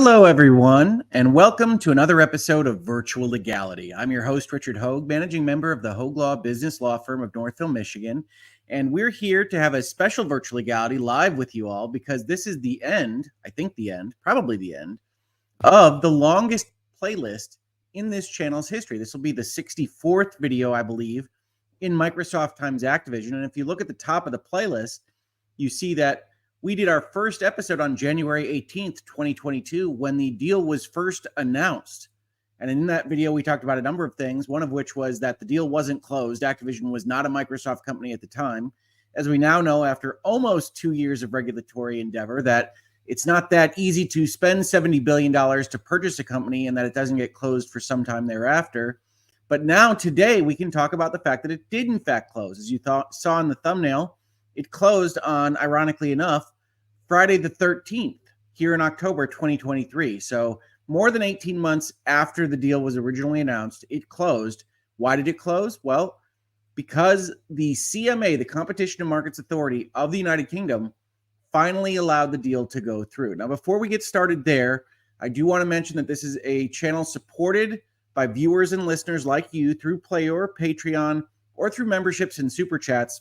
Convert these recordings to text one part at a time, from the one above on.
Hello, everyone, and welcome to another episode of Virtual Legality. I'm your host, Richard Hoeg, managing member of the Hoeg Law Business Law Firm of Northville, Michigan. And we're here to have a special Virtual Legality live with you all because this is the end, I think the end, probably the end, of the longest playlist in this channel's history. This will be the 64th video, I believe, in Microsoft times Activision. And if you look at the top of the playlist, you see that we did our first episode on January 18th, 2022, when the deal was first announced. And in that video, we talked about a number of things, one of which was that the deal wasn't closed. Activision was not a Microsoft company at the time. As we now know, after almost two years of regulatory endeavor, that it's not that easy to spend $70 billion to purchase a company and that it doesn't get closed for some time thereafter. But now, today, we can talk about the fact that it did, in fact, close. As you thought, saw in the thumbnail, it closed on, ironically enough, Friday the 13th here in October 2023. So, more than 18 months after the deal was originally announced, it closed. Why did it close? Well, because the CMA, the Competition and Markets Authority of the United Kingdom, finally allowed the deal to go through. Now, before we get started there, I do want to mention that this is a channel supported by viewers and listeners like you through Player, Patreon, or through memberships and super chats.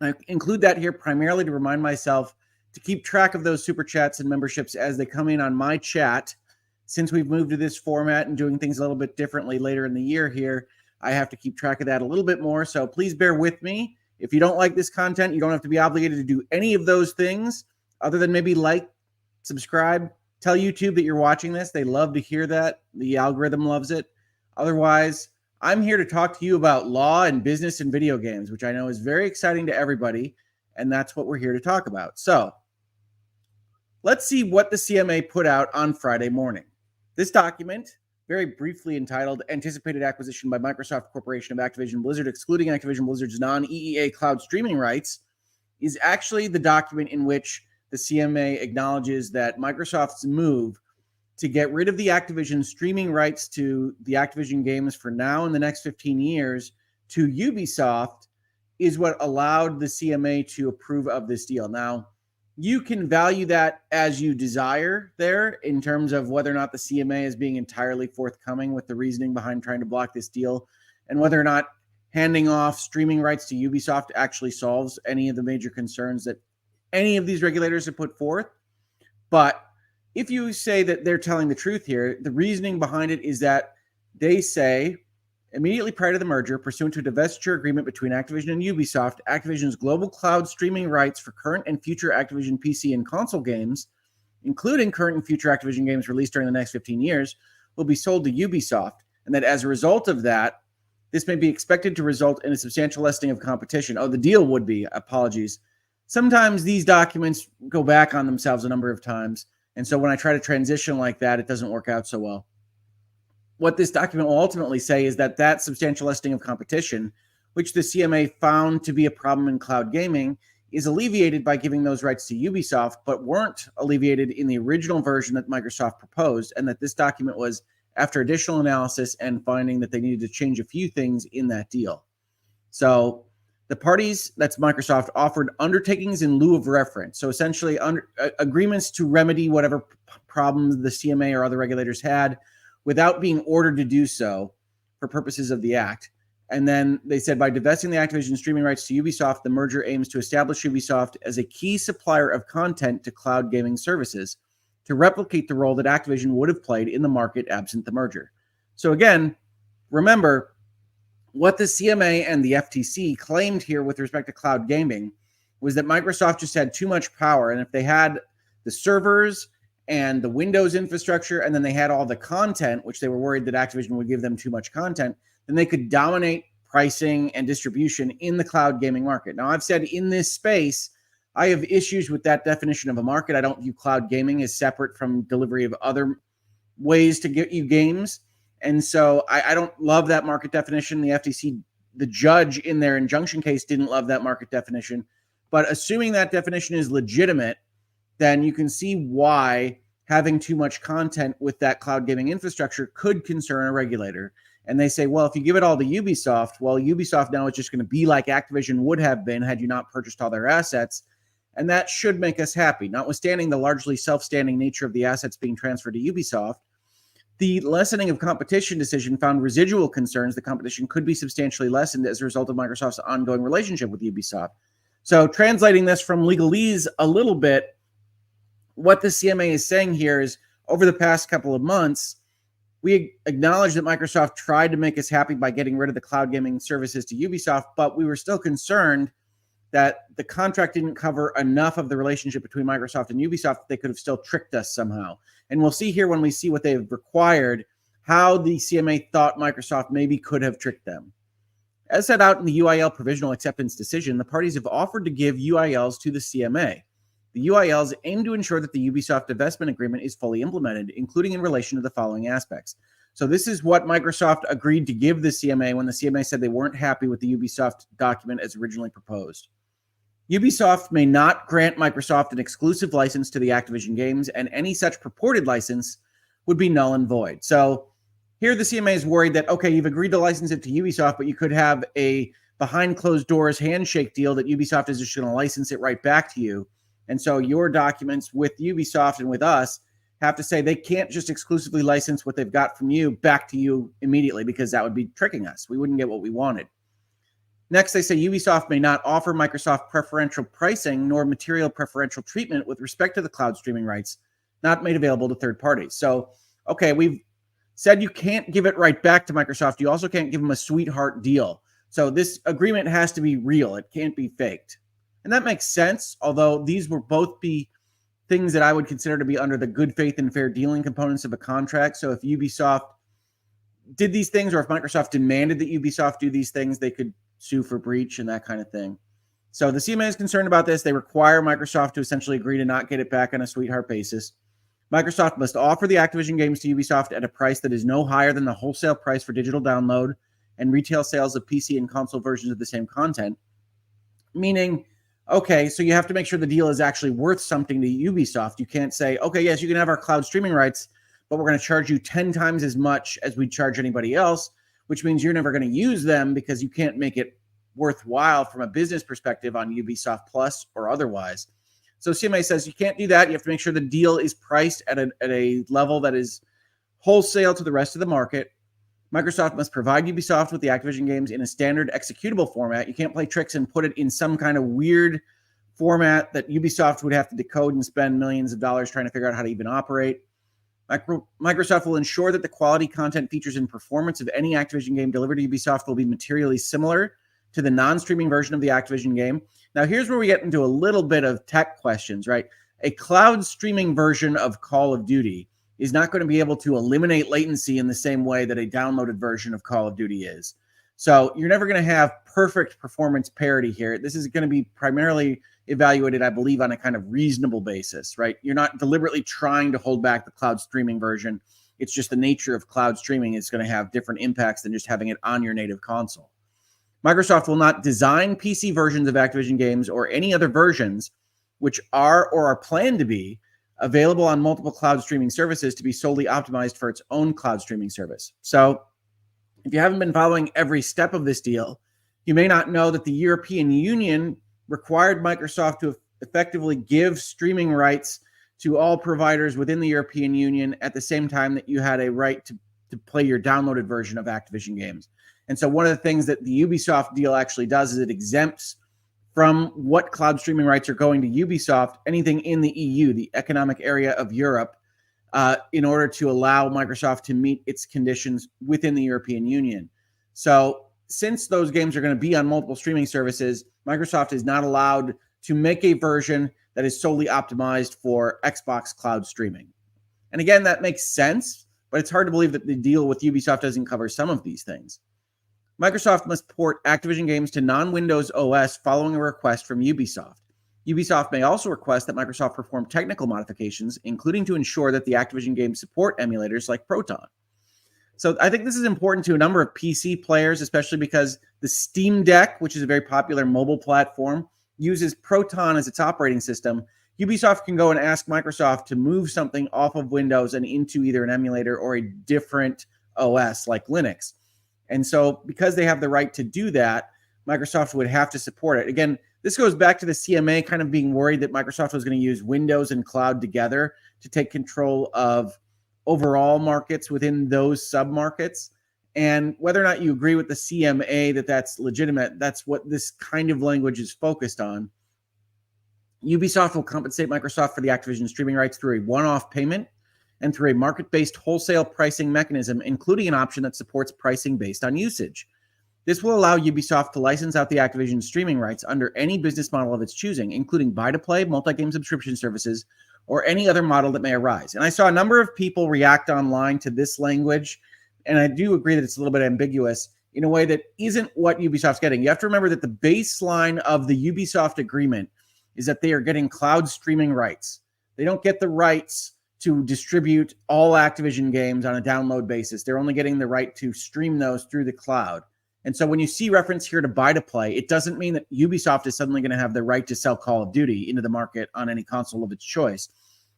I include that here primarily to remind myself to keep track of those super chats and memberships as they come in on my chat. Since we've moved to this format and doing things a little bit differently later in the year here, I have to keep track of that a little bit more. So please bear with me. If you don't like this content, you don't have to be obligated to do any of those things other than maybe like, subscribe, tell YouTube that you're watching this. They love to hear that. The algorithm loves it. Otherwise, I'm here to talk to you about law and business and video games, which I know is very exciting to everybody. And that's what we're here to talk about. So let's see what the CMA put out on Friday morning. This document, very briefly entitled Anticipated Acquisition by Microsoft Corporation of Activision Blizzard, excluding Activision Blizzard's non EEA cloud streaming rights, is actually the document in which the CMA acknowledges that Microsoft's move to get rid of the Activision streaming rights to the Activision games for now and the next 15 years to Ubisoft is what allowed the CMA to approve of this deal. Now, you can value that as you desire there in terms of whether or not the CMA is being entirely forthcoming with the reasoning behind trying to block this deal and whether or not handing off streaming rights to Ubisoft actually solves any of the major concerns that any of these regulators have put forth. But if you say that they're telling the truth here, the reasoning behind it is that they say immediately prior to the merger, pursuant to a divestiture agreement between Activision and Ubisoft, Activision's global cloud streaming rights for current and future Activision PC and console games, including current and future Activision games released during the next 15 years, will be sold to Ubisoft. And that as a result of that, this may be expected to result in a substantial lessening of competition. Oh, the deal would be, apologies. Sometimes these documents go back on themselves a number of times and so when I try to transition like that, it doesn't work out so well. What this document will ultimately say is that that substantial lessening of competition, which the CMA found to be a problem in cloud gaming, is alleviated by giving those rights to Ubisoft, but weren't alleviated in the original version that Microsoft proposed, and that this document was after additional analysis and finding that they needed to change a few things in that deal. So the parties, that's Microsoft, offered undertakings in lieu of reference. So essentially, under, uh, agreements to remedy whatever p- problems the CMA or other regulators had without being ordered to do so for purposes of the act. And then they said by divesting the Activision streaming rights to Ubisoft, the merger aims to establish Ubisoft as a key supplier of content to cloud gaming services to replicate the role that Activision would have played in the market absent the merger. So again, remember, what the CMA and the FTC claimed here with respect to cloud gaming was that Microsoft just had too much power. And if they had the servers and the Windows infrastructure, and then they had all the content, which they were worried that Activision would give them too much content, then they could dominate pricing and distribution in the cloud gaming market. Now, I've said in this space, I have issues with that definition of a market. I don't view cloud gaming as separate from delivery of other ways to get you games. And so I, I don't love that market definition. The FTC, the judge in their injunction case, didn't love that market definition. But assuming that definition is legitimate, then you can see why having too much content with that cloud gaming infrastructure could concern a regulator. And they say, well, if you give it all to Ubisoft, well, Ubisoft now is just going to be like Activision would have been had you not purchased all their assets. and that should make us happy. Notwithstanding the largely self standing nature of the assets being transferred to Ubisoft, the lessening of competition decision found residual concerns the competition could be substantially lessened as a result of Microsoft's ongoing relationship with Ubisoft. So, translating this from legalese a little bit, what the CMA is saying here is over the past couple of months, we acknowledge that Microsoft tried to make us happy by getting rid of the cloud gaming services to Ubisoft, but we were still concerned that the contract didn't cover enough of the relationship between Microsoft and Ubisoft that they could have still tricked us somehow. And we'll see here when we see what they've required how the CMA thought Microsoft maybe could have tricked them. As set out in the UIL provisional acceptance decision, the parties have offered to give UILs to the CMA. The UILs aim to ensure that the Ubisoft divestment agreement is fully implemented, including in relation to the following aspects. So, this is what Microsoft agreed to give the CMA when the CMA said they weren't happy with the Ubisoft document as originally proposed. Ubisoft may not grant Microsoft an exclusive license to the Activision games, and any such purported license would be null and void. So, here the CMA is worried that, okay, you've agreed to license it to Ubisoft, but you could have a behind closed doors handshake deal that Ubisoft is just going to license it right back to you and so your documents with Ubisoft and with us have to say they can't just exclusively license what they've got from you back to you immediately because that would be tricking us. We wouldn't get what we wanted. Next, they say Ubisoft may not offer Microsoft preferential pricing nor material preferential treatment with respect to the cloud streaming rights not made available to third parties. So, okay, we've said you can't give it right back to Microsoft. You also can't give them a sweetheart deal. So, this agreement has to be real, it can't be faked. And that makes sense, although these will both be things that I would consider to be under the good faith and fair dealing components of a contract. So if Ubisoft did these things or if Microsoft demanded that Ubisoft do these things, they could sue for breach and that kind of thing. So the CMA is concerned about this. They require Microsoft to essentially agree to not get it back on a sweetheart basis. Microsoft must offer the Activision games to Ubisoft at a price that is no higher than the wholesale price for digital download and retail sales of PC and console versions of the same content, meaning okay, so you have to make sure the deal is actually worth something to Ubisoft. You can't say, okay, yes, you can have our cloud streaming rights, but we're going to charge you 10 times as much as we charge anybody else, which means you're never going to use them because you can't make it worthwhile from a business perspective on Ubisoft Plus or otherwise. So CMA says you can't do that. You have to make sure the deal is priced at a, at a level that is wholesale to the rest of the market. Microsoft must provide Ubisoft with the Activision games in a standard executable format. You can't play tricks and put it in some kind of weird format that Ubisoft would have to decode and spend millions of dollars trying to figure out how to even operate. Microsoft will ensure that the quality, content, features, and performance of any Activision game delivered to Ubisoft will be materially similar to the non streaming version of the Activision game. Now, here's where we get into a little bit of tech questions, right? A cloud streaming version of Call of Duty is not going to be able to eliminate latency in the same way that a downloaded version of Call of Duty is. So you're never going to have perfect performance parity here. This is going to be primarily evaluated, I believe, on a kind of reasonable basis, right? You're not deliberately trying to hold back the cloud streaming version. It's just the nature of cloud streaming is going to have different impacts than just having it on your native console. Microsoft will not design PC versions of Activision games or any other versions which are or are planned to be available on multiple cloud streaming services to be solely optimized for its own cloud streaming service. So, if you haven't been following every step of this deal, you may not know that the European Union required Microsoft to effectively give streaming rights to all providers within the European Union at the same time that you had a right to, to play your downloaded version of Activision games. And so, one of the things that the Ubisoft deal actually does is it exempts from what cloud streaming rights are going to Ubisoft, anything in the EU, the economic area of Europe, uh, in order to allow Microsoft to meet its conditions within the European Union. So, since those games are going to be on multiple streaming services, Microsoft is not allowed to make a version that is solely optimized for Xbox cloud streaming. And again, that makes sense, but it's hard to believe that the deal with Ubisoft doesn't cover some of these things. Microsoft must port Activision games to non Windows OS following a request from Ubisoft. Ubisoft may also request that Microsoft perform technical modifications, including to ensure that the Activision games support emulators like Proton. So I think this is important to a number of PC players, especially because the Steam Deck, which is a very popular mobile platform, uses Proton as its operating system. Ubisoft can go and ask Microsoft to move something off of Windows and into either an emulator or a different OS like Linux. And so, because they have the right to do that, Microsoft would have to support it. Again, This goes back to the CMA kind of being worried that Microsoft was going to use Windows and cloud together to take control of overall markets within those sub markets. And whether or not you agree with the CMA that that's legitimate, that's what this kind of language is focused on. Ubisoft will compensate Microsoft for the Activision streaming rights through a one off payment and through a market based wholesale pricing mechanism, including an option that supports pricing based on usage. This will allow Ubisoft to license out the Activision streaming rights under any business model of its choosing, including buy to play, multi game subscription services, or any other model that may arise. And I saw a number of people react online to this language, and I do agree that it's a little bit ambiguous in a way that isn't what Ubisoft's getting. You have to remember that the baseline of the Ubisoft agreement is that they are getting cloud streaming rights. They don't get the rights to distribute all Activision games on a download basis. They're only getting the right to stream those through the cloud. And so when you see reference here to buy to play, it doesn't mean that Ubisoft is suddenly going to have the right to sell Call of Duty into the market on any console of its choice.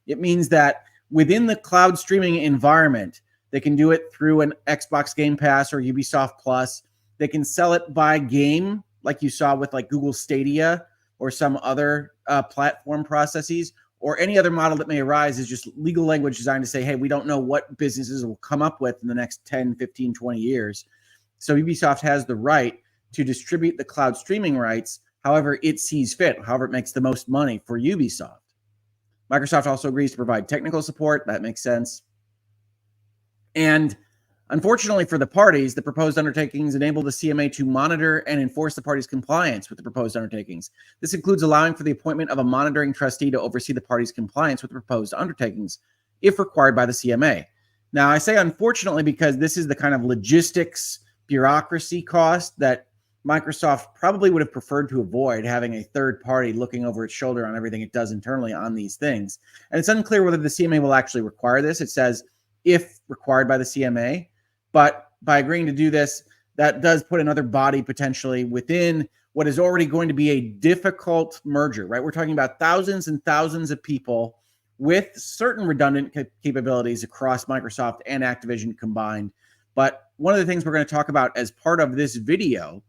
It means that within the cloud streaming environment, they can do it through an Xbox Game Pass or Ubisoft Plus. They can sell it by game, like you saw with like Google Stadia or some other uh, platform processes, or any other model that may arise is just legal language designed to say, hey, we don't know what businesses will come up with in the next 10, 15, 20 years. So Ubisoft has the right to distribute the cloud streaming rights however it sees fit, however it makes the most money for Ubisoft. Microsoft also agrees to provide technical support. That makes sense. And unfortunately for the parties, the proposed undertakings enable the CMA to monitor and enforce the parties' compliance with the proposed undertakings. This includes allowing for the appointment of a monitoring trustee to oversee the parties' compliance with the proposed undertakings, if required by the CMA. Now, I say unfortunately because this is the kind of logistics bureaucracy cost that Microsoft probably would have preferred to avoid having a third party looking over its shoulder on everything it does internally on these things. And it's unclear whether the CMA will actually require this. It says if required by the CMA, but by agreeing to do this, that does put another body potentially within what is already going to be a difficult merger, right? We're talking about thousands and thousands of people with certain redundant capabilities across Microsoft and Activision combined. But one of the things we're going to talk about as part of this video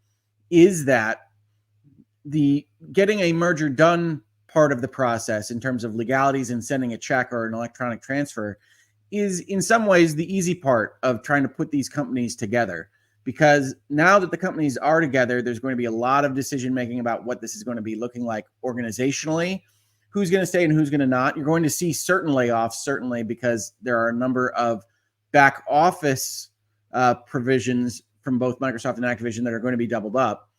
is that the getting a merger done part of the process in terms of legalities and sending a check or an electronic transfer is in some ways the easy part of trying to put these companies together. Because now that the companies are together there's going to be a lot of decision making about what this is going to be looking like organizationally. Who's going to stay and who's going to not? You're going to see certain layoffs certainly because there are a number of back office uh, provisions from both Microsoft and Activision that are going to be doubled up.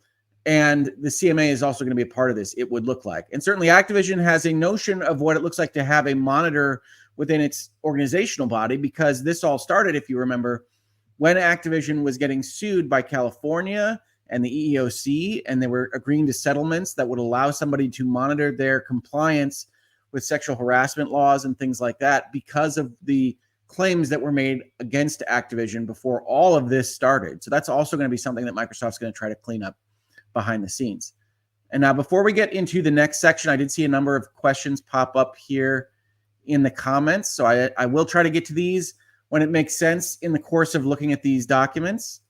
And the CMA is also going to be a part of this, it would look like. And certainly Activision has a notion of what it looks like to have a monitor within its organizational body because this all started, if you remember, when Activision was getting sued by California and the EEOC, and they were agreeing to settlements that would allow somebody to monitor their compliance with sexual harassment laws and things like that because of the claims that were made against Activision before all of this started. So that's also going to be something that Microsoft's going to try to clean up behind the scenes. And now, before we get into the next section, I did see a number of questions pop up here in the comments. So I, I will try to get to these when it makes sense in the course of looking at these documents.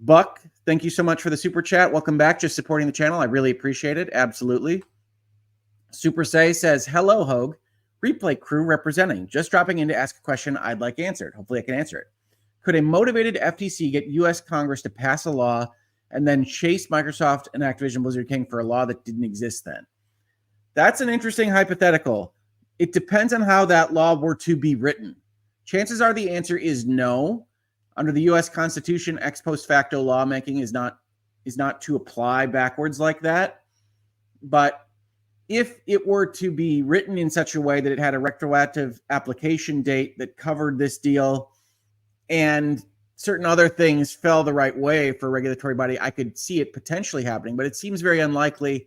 Buck, thank you so much for the super chat. Welcome back. Just supporting the channel. I really appreciate it. Absolutely. Super Say says, Hello, Hoeg replay crew representing. Just dropping in to ask a question I'd like answered. Hopefully, I can answer it. Could a motivated FTC get U.S. Congress to pass a law and then chase Microsoft and Activision Blizzard King for a law that didn't exist then? That's an interesting hypothetical. It depends on how that law were to be written. Chances are the answer is no. Under the U.S. Constitution, ex post facto lawmaking is not is not to apply backwards like that. But if it were to be written in such a way that it had a retroactive application date that covered this deal and certain other things fell the right way for a regulatory body, I could see it potentially happening, but it seems very unlikely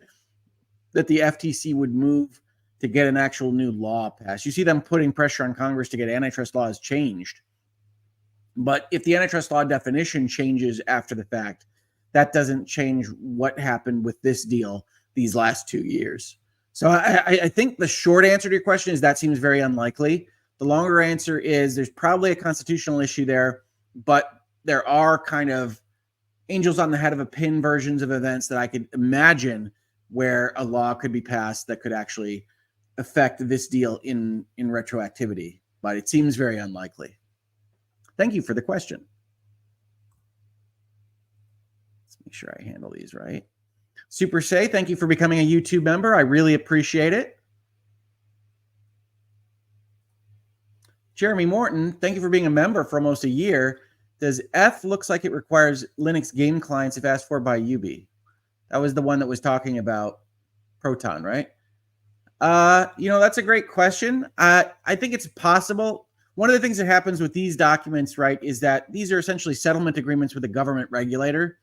that the FTC would move to get an actual new law passed. You see them putting pressure on Congress to get antitrust laws changed. But if the antitrust law definition changes after the fact, that doesn't change what happened with this deal these last two years. So I, I think the short answer to your question is that seems very unlikely. The longer answer is there's probably a constitutional issue there, but there are kind of angels on the head of a pin versions of events that I could imagine where a law could be passed that could actually affect this deal in in retroactivity, but it seems very unlikely. Thank you for the question. Let's make sure I handle these right. Super Say, thank you for becoming a YouTube member. I really appreciate it. Jeremy Morton, thank you for being a member for almost a year. Does F looks like it requires Linux game clients if asked for by Ubi? That was the one that was talking about Proton, right? Uh, you know, that's a great question. Uh, I think it's possible. One of the things that happens with these documents, right, is that these are essentially settlement agreements with a government regulator.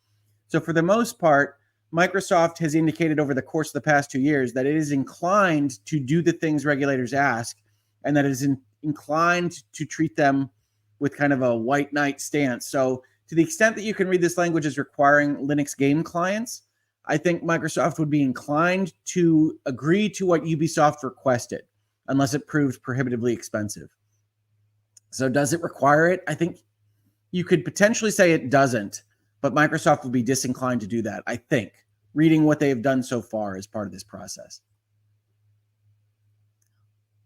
So, for the most part, Microsoft has indicated over the course of the past two years that it is inclined to do the things regulators ask and that it is in, inclined to treat them with kind of a white knight stance. So, to the extent that you can read this language as requiring Linux game clients, I think Microsoft would be inclined to agree to what Ubisoft requested, unless it proved prohibitively expensive. So, does it require it? I think you could potentially say it doesn't, but Microsoft would be disinclined to do that, I think, reading what they have done so far as part of this process.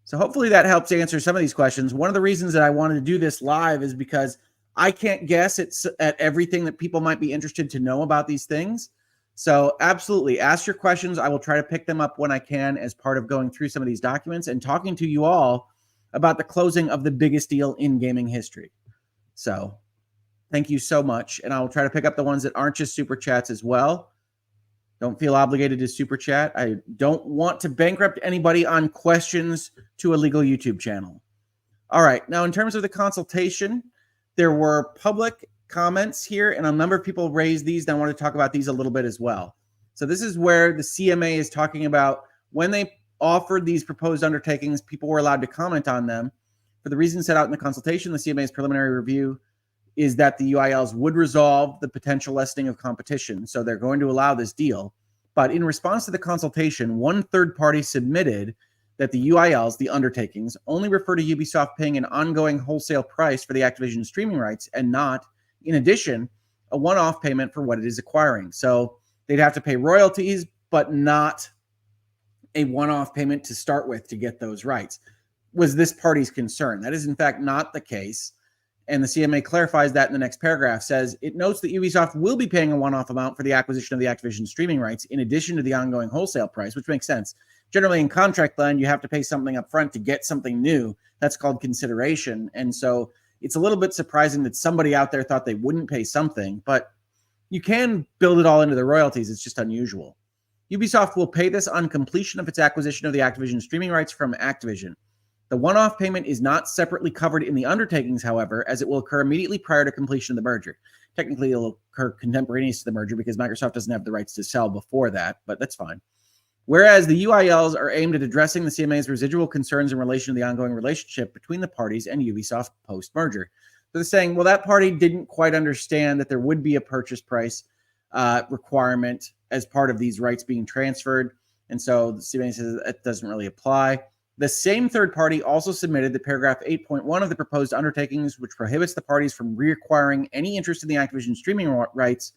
So, hopefully, that helps answer some of these questions. One of the reasons that I wanted to do this live is because I can't guess at everything that people might be interested to know about these things. So, absolutely, ask your questions. I will try to pick them up when I can as part of going through some of these documents and talking to you all about the closing of the biggest deal in gaming history. So, thank you so much. And I will try to pick up the ones that aren't just super chats as well. Don't feel obligated to super chat. I don't want to bankrupt anybody on questions to a legal YouTube channel. All right. Now, in terms of the consultation, there were public comments here, and a number of people raised these. And I want to talk about these a little bit as well. So, this is where the CMA is talking about when they offered these proposed undertakings, people were allowed to comment on them. For the reasons set out in the consultation, the CMA's preliminary review is that the UILs would resolve the potential lessening of competition. So they're going to allow this deal. But in response to the consultation, one third party submitted that the UILs, the undertakings, only refer to Ubisoft paying an ongoing wholesale price for the Activision streaming rights and not in addition, a one off payment for what it is acquiring. So they'd have to pay royalties, but not a one off payment to start with to get those rights. Was this party's concern? That is, in fact, not the case. And the CMA clarifies that in the next paragraph says it notes that Ubisoft will be paying a one off amount for the acquisition of the Activision streaming rights in addition to the ongoing wholesale price, which makes sense. Generally, in contract land, you have to pay something up front to get something new. That's called consideration. And so it's a little bit surprising that somebody out there thought they wouldn't pay something, but you can build it all into the royalties. It's just unusual. Ubisoft will pay this on completion of its acquisition of the Activision streaming rights from Activision. The one off payment is not separately covered in the undertakings, however, as it will occur immediately prior to completion of the merger. Technically, it'll occur contemporaneous to the merger because Microsoft doesn't have the rights to sell before that, but that's fine. Whereas the UILs are aimed at addressing the CMA's residual concerns in relation to the ongoing relationship between the parties and Ubisoft post merger. So they're saying, well, that party didn't quite understand that there would be a purchase price uh, requirement as part of these rights being transferred. And so the CMA says that doesn't really apply. The same third party also submitted the paragraph 8.1 of the proposed undertakings, which prohibits the parties from reacquiring any interest in the Activision streaming rights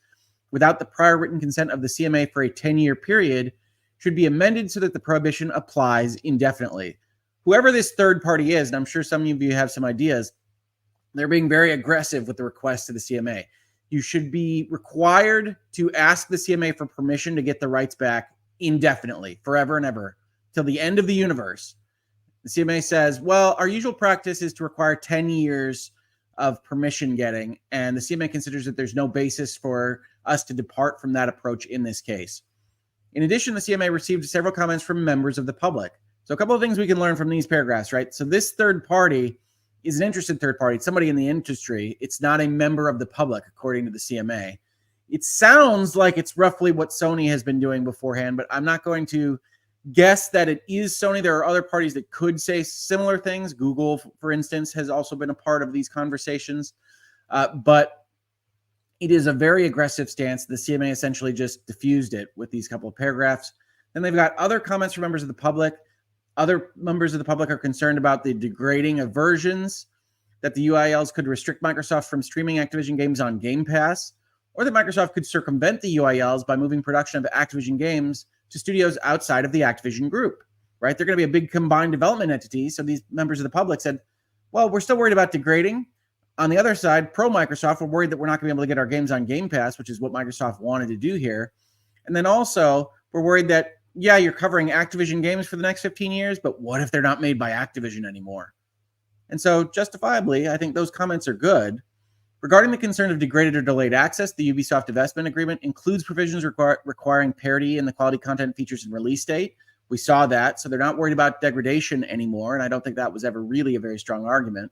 without the prior written consent of the CMA for a 10 year period should be amended so that the prohibition applies indefinitely. Whoever this third party is, and I'm sure some of you have some ideas, they're being very aggressive with the request to the CMA. You should be required to ask the CMA for permission to get the rights back indefinitely, forever and ever, till the end of the universe. The CMA says, well, our usual practice is to require 10 years of permission getting, and the CMA considers that there's no basis for us to depart from that approach in this case. In addition, the CMA received several comments from members of the public. So, a couple of things we can learn from these paragraphs, right? So, this third party is an interested third party, it's somebody in the industry. It's not a member of the public, according to the CMA. It sounds like it's roughly what Sony has been doing beforehand, but I'm not going to guess that it is Sony. There are other parties that could say similar things. Google, for instance, has also been a part of these conversations. Uh, but it is a very aggressive stance. The CMA essentially just diffused it with these couple of paragraphs. Then they've got other comments from members of the public. Other members of the public are concerned about the degrading of versions, that the UILs could restrict Microsoft from streaming Activision games on Game Pass, or that Microsoft could circumvent the UILs by moving production of Activision games to studios outside of the Activision group, right? They're going to be a big combined development entity. So these members of the public said, well, we're still worried about degrading. On the other side, pro Microsoft, we're worried that we're not going to be able to get our games on Game Pass, which is what Microsoft wanted to do here. And then also, we're worried that, yeah, you're covering Activision games for the next 15 years, but what if they're not made by Activision anymore? And so, justifiably, I think those comments are good. Regarding the concern of degraded or delayed access, the Ubisoft investment agreement includes provisions requir- requiring parity in the quality content features and release date. We saw that, so they're not worried about degradation anymore, and I don't think that was ever really a very strong argument.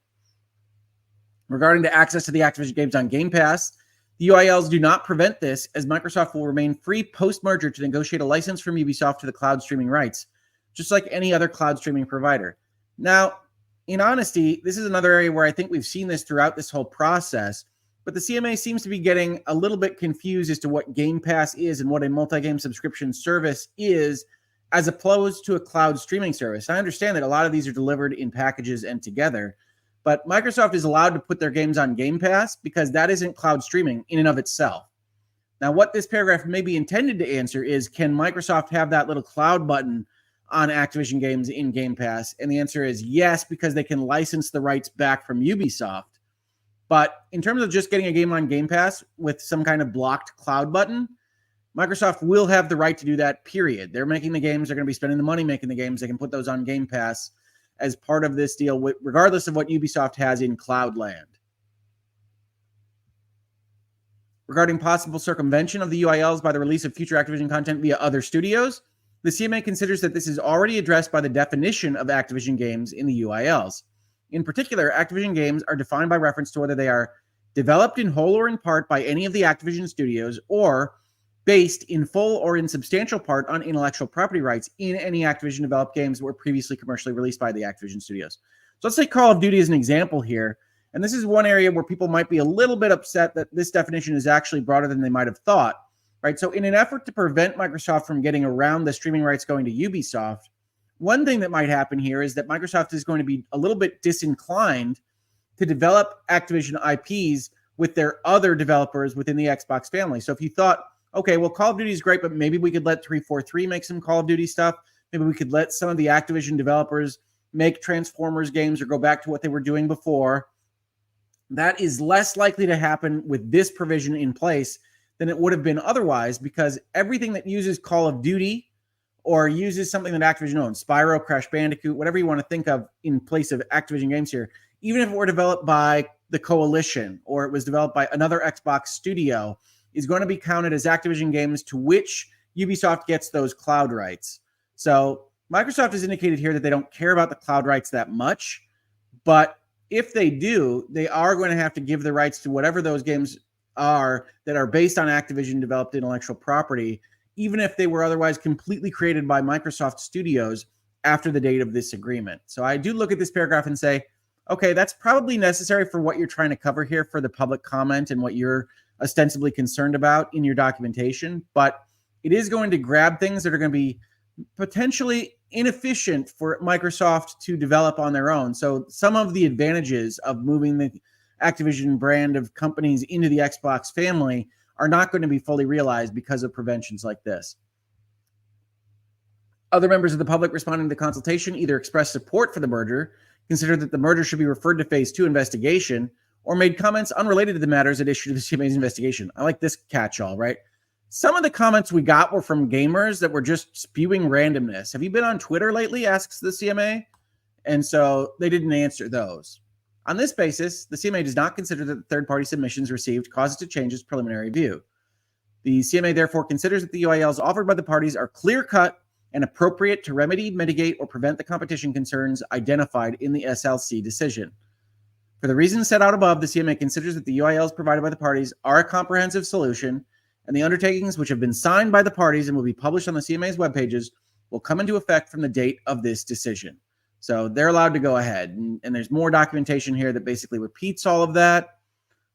Regarding the access to the Activision games on Game Pass, the UILs do not prevent this, as Microsoft will remain free post merger to negotiate a license from Ubisoft to the cloud streaming rights, just like any other cloud streaming provider. Now, in honesty, this is another area where I think we've seen this throughout this whole process, but the CMA seems to be getting a little bit confused as to what Game Pass is and what a multi game subscription service is, as opposed to a cloud streaming service. I understand that a lot of these are delivered in packages and together. But Microsoft is allowed to put their games on Game Pass because that isn't cloud streaming in and of itself. Now, what this paragraph may be intended to answer is can Microsoft have that little cloud button on Activision games in Game Pass? And the answer is yes, because they can license the rights back from Ubisoft. But in terms of just getting a game on Game Pass with some kind of blocked cloud button, Microsoft will have the right to do that, period. They're making the games, they're going to be spending the money making the games. They can put those on Game Pass as part of this deal, regardless of what Ubisoft has in Cloudland. Regarding possible circumvention of the UILs by the release of future Activision content via other studios, the CMA considers that this is already addressed by the definition of Activision games in the UILs. In particular, Activision games are defined by reference to whether they are developed in whole or in part by any of the Activision studios or based in full or in substantial part on intellectual property rights in any Activision developed games that were previously commercially released by the Activision studios. So let's take Call of Duty as an example here. And this is one area where people might be a little bit upset that this definition is actually broader than they might have thought, right? So, in an effort to prevent Microsoft from getting around the streaming rights going to Ubisoft, one thing that might happen here is that Microsoft is going to be a little bit disinclined to develop Activision IPs with their other developers within the Xbox family. So, if you thought, okay, well, Call of Duty is great, but maybe we could let 343 make some Call of Duty stuff. Maybe we could let some of the Activision developers make Transformers games or go back to what they were doing before. That is less likely to happen with this provision in place than it would have been otherwise because everything that uses Call of Duty or uses something that Activision owns, Spyro, Crash Bandicoot, whatever you want to think of in place of Activision games here, even if it were developed by the Coalition or it was developed by another Xbox studio, is going to be counted as Activision games to which Ubisoft gets those cloud rights. So Microsoft has indicated here that they don't care about the cloud rights that much, but if they do, they are going to have to give the rights to whatever those games are that are based on Activision developed intellectual property, even if they were otherwise completely created by Microsoft Studios after the date of this agreement. So I do look at this paragraph and say, okay, that's probably necessary for what you're trying to cover here for the public comment and what you're ostensibly concerned about in your documentation, but it is going to grab things that are going to be potentially inefficient for Microsoft to develop on their own. So some of the advantages of moving the Activision brand of companies into the Xbox family are not going to be fully realized because of preventions like this. Other members of the public responding to the consultation either expressed support for the merger, considered that the merger should be referred to phase two investigation, or made comments unrelated to the matters at issue to the CMA's investigation. I like this catch-all, right? Some of the comments we got were from gamers that were just spewing randomness. Have you been on Twitter lately? asks the CMA. And so they didn't answer those. On this basis, the CMA does not consider that the third party submissions received causes to change its preliminary view. The CMA therefore considers that the UILs offered by the parties are clear cut and appropriate to remedy, mitigate, or prevent the competition concerns identified in the SLC decision. For the reasons set out above, the CMA considers that the UILs provided by the parties are a comprehensive solution, and the undertakings which have been signed by the parties and will be published on the CMA's web pages will come into effect from the date of this decision. So they're allowed to go ahead. And, and there's more documentation here that basically repeats all of that.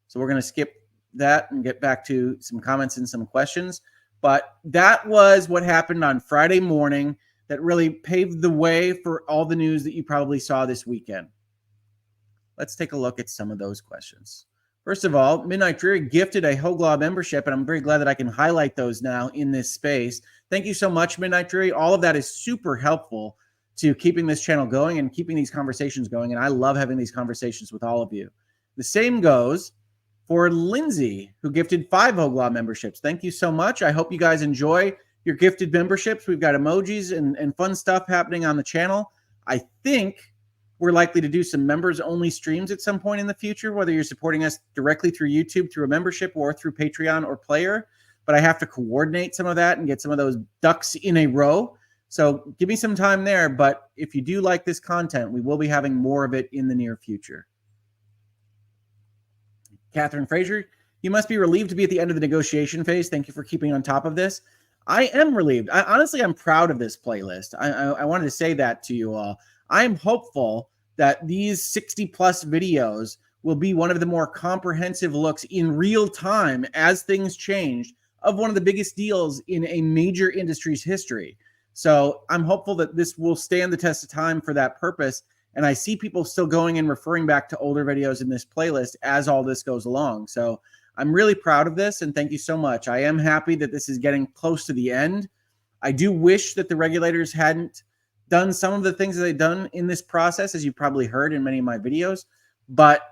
So we're going to skip that and get back to some comments and some questions. But that was what happened on Friday morning that really paved the way for all the news that you probably saw this weekend. Let's take a look at some of those questions. First of all, Midnight Dreary gifted a Hoeg Law membership, and I'm very glad that I can highlight those now in this space. Thank you so much, Midnight Dreary. All of that is super helpful to keeping this channel going and keeping these conversations going. And I love having these conversations with all of you. The same goes for Lindsay, who gifted five Hoeg Law memberships. Thank you so much. I hope you guys enjoy your gifted memberships. We've got emojis and, and fun stuff happening on the channel. I think we're likely to do some members only streams at some point in the future, whether you're supporting us directly through YouTube through a membership or through Patreon or Player. But I have to coordinate some of that and get some of those ducks in a row. So give me some time there. But if you do like this content, we will be having more of it in the near future. Catherine Frazier, you must be relieved to be at the end of the negotiation phase. Thank you for keeping on top of this. I am relieved. I, honestly, I'm proud of this playlist. I, I, I wanted to say that to you all. I'm hopeful that these 60 plus videos will be one of the more comprehensive looks in real time as things change of one of the biggest deals in a major industry's history. So I'm hopeful that this will stand the test of time for that purpose. And I see people still going and referring back to older videos in this playlist as all this goes along. So I'm really proud of this and thank you so much. I am happy that this is getting close to the end. I do wish that the regulators hadn't done some of the things that they've done in this process, as you've probably heard in many of my videos. But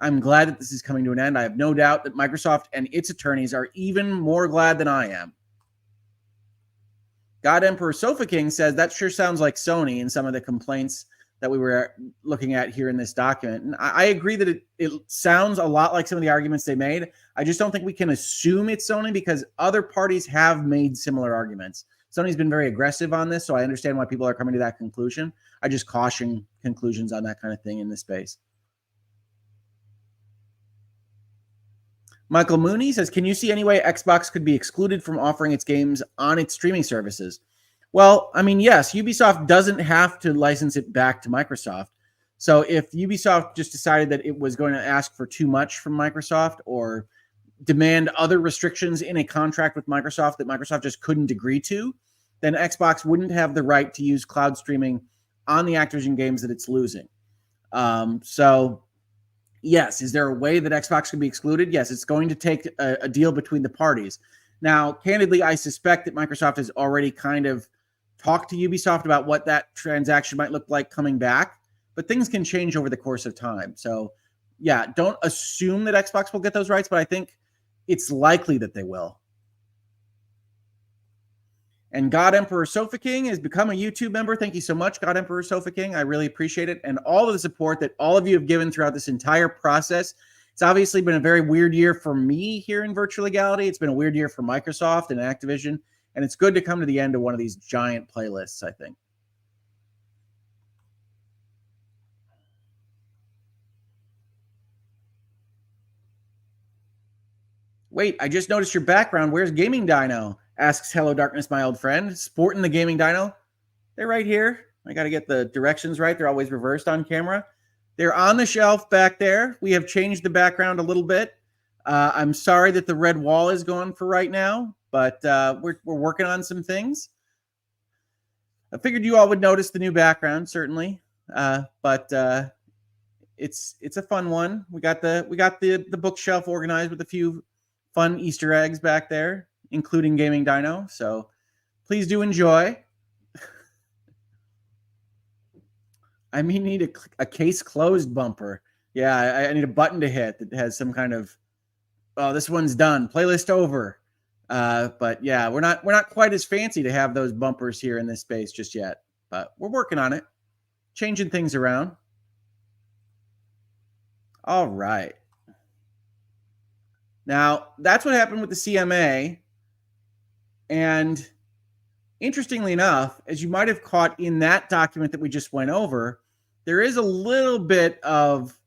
I'm glad that this is coming to an end. I have no doubt that Microsoft and its attorneys are even more glad than I am. God Emperor Sofa King says that sure sounds like Sony in some of the complaints that we were looking at here in this document. And I, agree that it, it sounds a lot like some of the arguments they made. I just don't think we can assume it's Sony because other parties have made similar arguments. Sony's been very aggressive on this, so I understand why people are coming to that conclusion. I just caution conclusions on that kind of thing in this space. Michael Mooney says, Can you see any way Xbox could be excluded from offering its games on its streaming services? Well, I mean, yes, Ubisoft doesn't have to license it back to Microsoft. So if Ubisoft just decided that it was going to ask for too much from Microsoft or demand other restrictions in a contract with Microsoft that Microsoft just couldn't agree to, then Xbox wouldn't have the right to use cloud streaming on the Activision games that it's losing. Um, so, yes, is there a way that Xbox can be excluded? Yes, it's going to take a, a deal between the parties. Now, candidly, I suspect that Microsoft has already kind of talked to Ubisoft about what that transaction might look like coming back, but things can change over the course of time. So, yeah, don't assume that Xbox will get those rights, but I think it's likely that they will. And God Emperor Sofa King has become a YouTube member. Thank you so much, God Emperor Sofa King. I really appreciate it. And all of the support that all of you have given throughout this entire process. It's obviously been a very weird year for me here in virtual legality. It's been a weird year for Microsoft and Activision. And it's good to come to the end of one of these giant playlists, I think. Wait, I just noticed your background. Where's Gaming Dino? Asks Hello Darkness, my old friend. Sporting the Gaming Dino. They're right here. I got to get the directions right. They're always reversed on camera. They're on the shelf back there. We have changed the background a little bit. Uh, I'm sorry that the red wall is gone for right now, but uh, we're, we're working on some things. I figured you all would notice the new background, certainly, uh, but uh, it's it's a fun one. We got the we got the the bookshelf organized with a few fun Easter eggs back there, including Gaming Dino. So please do enjoy. I mean, need a, a case closed bumper. Yeah, I, I, need a button to hit that has some kind of, oh, this one's done. Playlist over. Uh, but yeah, we're not we're not quite as fancy to have those bumpers here in this space just yet. But we're working on it, changing things around. All right. Now, that's what happened with the CMA. And interestingly enough, as you might have caught in that document that we just went over, there is a little bit of,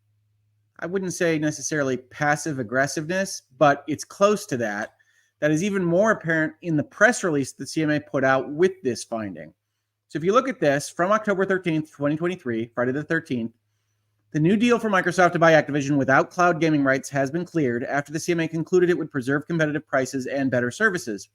I wouldn't say necessarily passive aggressiveness, but it's close to that. That is even more apparent in the press release that CMA put out with this finding. So if you look at this from October 13th, 2023, Friday the 13th, the new deal for Microsoft to buy Activision without cloud gaming rights has been cleared after the CMA concluded it would preserve competitive prices and better services.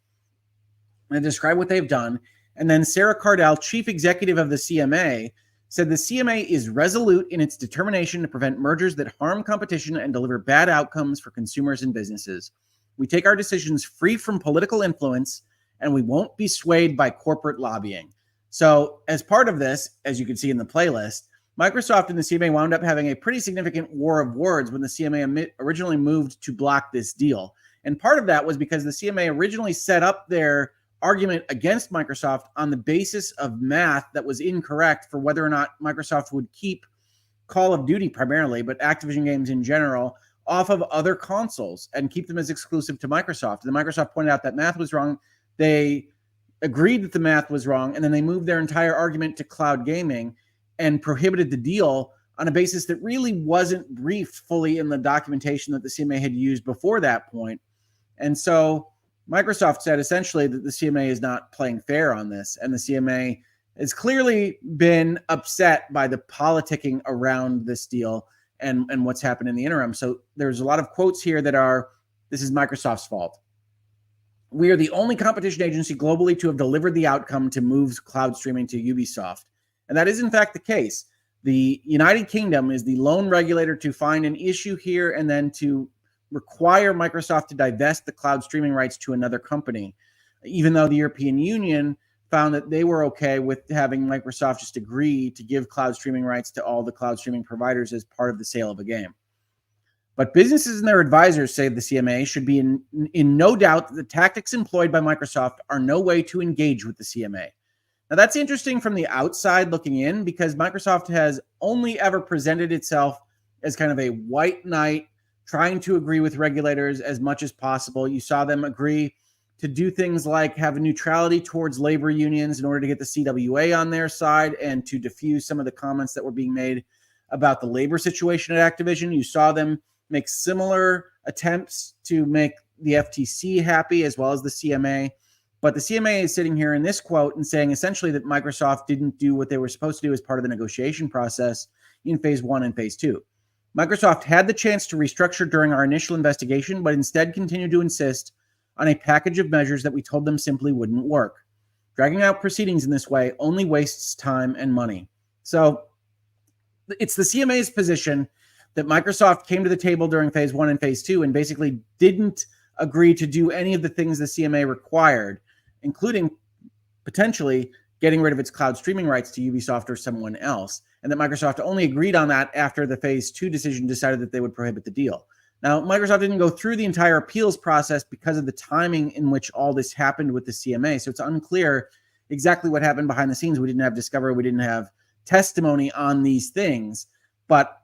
And describe what they've done. And then Sarah Cardell, chief executive of the CMA, said the CMA is resolute in its determination to prevent mergers that harm competition and deliver bad outcomes for consumers and businesses. We take our decisions free from political influence and we won't be swayed by corporate lobbying. So, as part of this, as you can see in the playlist, Microsoft and the CMA wound up having a pretty significant war of words when the CMA originally moved to block this deal. And part of that was because the CMA originally set up their argument against Microsoft on the basis of math that was incorrect for whether or not Microsoft would keep Call of Duty primarily, but Activision games in general, off of other consoles and keep them as exclusive to Microsoft. And Microsoft pointed out that math was wrong. They agreed that the math was wrong, and then they moved their entire argument to cloud gaming and prohibited the deal on a basis that really wasn't briefed fully in the documentation that the CMA had used before that point. And so Microsoft said essentially that the CMA is not playing fair on this, and the CMA has clearly been upset by the politicking around this deal and, and what's happened in the interim. So there's a lot of quotes here that are this is Microsoft's fault. We are the only competition agency globally to have delivered the outcome to move cloud streaming to Ubisoft. And that is, in fact, the case. The United Kingdom is the lone regulator to find an issue here and then to require Microsoft to divest the cloud streaming rights to another company, even though the European Union found that they were okay with having Microsoft just agree to give cloud streaming rights to all the cloud streaming providers as part of the sale of a game. But businesses and their advisors say the CMA should be in, in no doubt that the tactics employed by Microsoft are no way to engage with the CMA. Now, that's interesting from the outside looking in because Microsoft has only ever presented itself as kind of a white knight trying to agree with regulators as much as possible. You saw them agree to do things like have a neutrality towards labor unions in order to get the CWA on their side and to diffuse some of the comments that were being made about the labor situation at Activision. You saw them make similar attempts to make the FTC happy as well as the CMA. But the CMA is sitting here in this quote and saying essentially that Microsoft didn't do what they were supposed to do as part of the negotiation process in phase one and phase two. Microsoft had the chance to restructure during our initial investigation, but instead continued to insist on a package of measures that we told them simply wouldn't work. Dragging out proceedings in this way only wastes time and money. So it's the CMA's position that Microsoft came to the table during phase one and phase two and basically didn't agree to do any of the things the CMA required, including potentially getting rid of its cloud streaming rights to Ubisoft or someone else and that Microsoft only agreed on that after the phase two decision decided that they would prohibit the deal. Now, Microsoft didn't go through the entire appeals process because of the timing in which all this happened with the CMA. So it's unclear exactly what happened behind the scenes. We didn't have discovery, we didn't have testimony on these things. But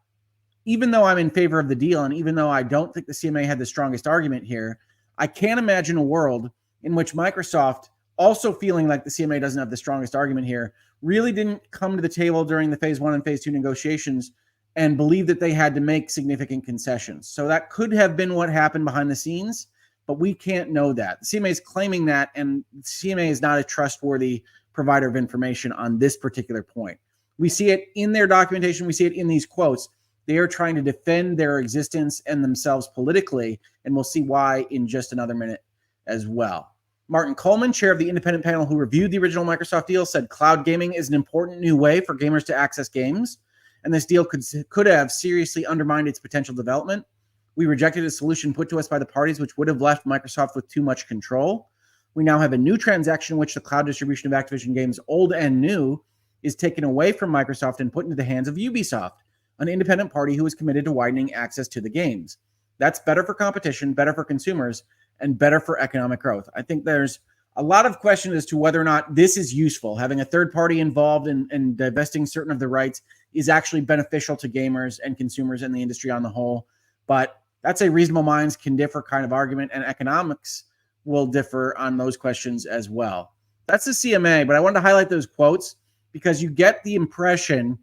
even though I'm in favor of the deal, and even though I don't think the CMA had the strongest argument here, I can't imagine a world in which Microsoft, also feeling like the CMA doesn't have the strongest argument here, really didn't come to the table during the phase one and phase two negotiations and believe that they had to make significant concessions. So that could have been what happened behind the scenes, but we can't know that. The CMA is claiming that, and CMA is not a trustworthy provider of information on this particular point. We see it in their documentation, we see it in these quotes. They are trying to defend their existence and themselves politically, and we'll see why in just another minute as well. Martin Coleman, chair of the independent panel who reviewed the original Microsoft deal, said cloud gaming is an important new way for gamers to access games, and this deal could could have seriously undermined its potential development. We rejected a solution put to us by the parties, which would have left Microsoft with too much control. We now have a new transaction in which the cloud distribution of Activision games, old and new, is taken away from Microsoft and put into the hands of Ubisoft, an independent party who is committed to widening access to the games. That's better for competition, better for consumers, and better for economic growth. I think there's a lot of question as to whether or not this is useful. Having a third party involved in, in divesting certain of the rights is actually beneficial to gamers and consumers and the industry on the whole. But that's a reasonable minds can differ kind of argument, and economics will differ on those questions as well. That's the CMA, but I wanted to highlight those quotes because you get the impression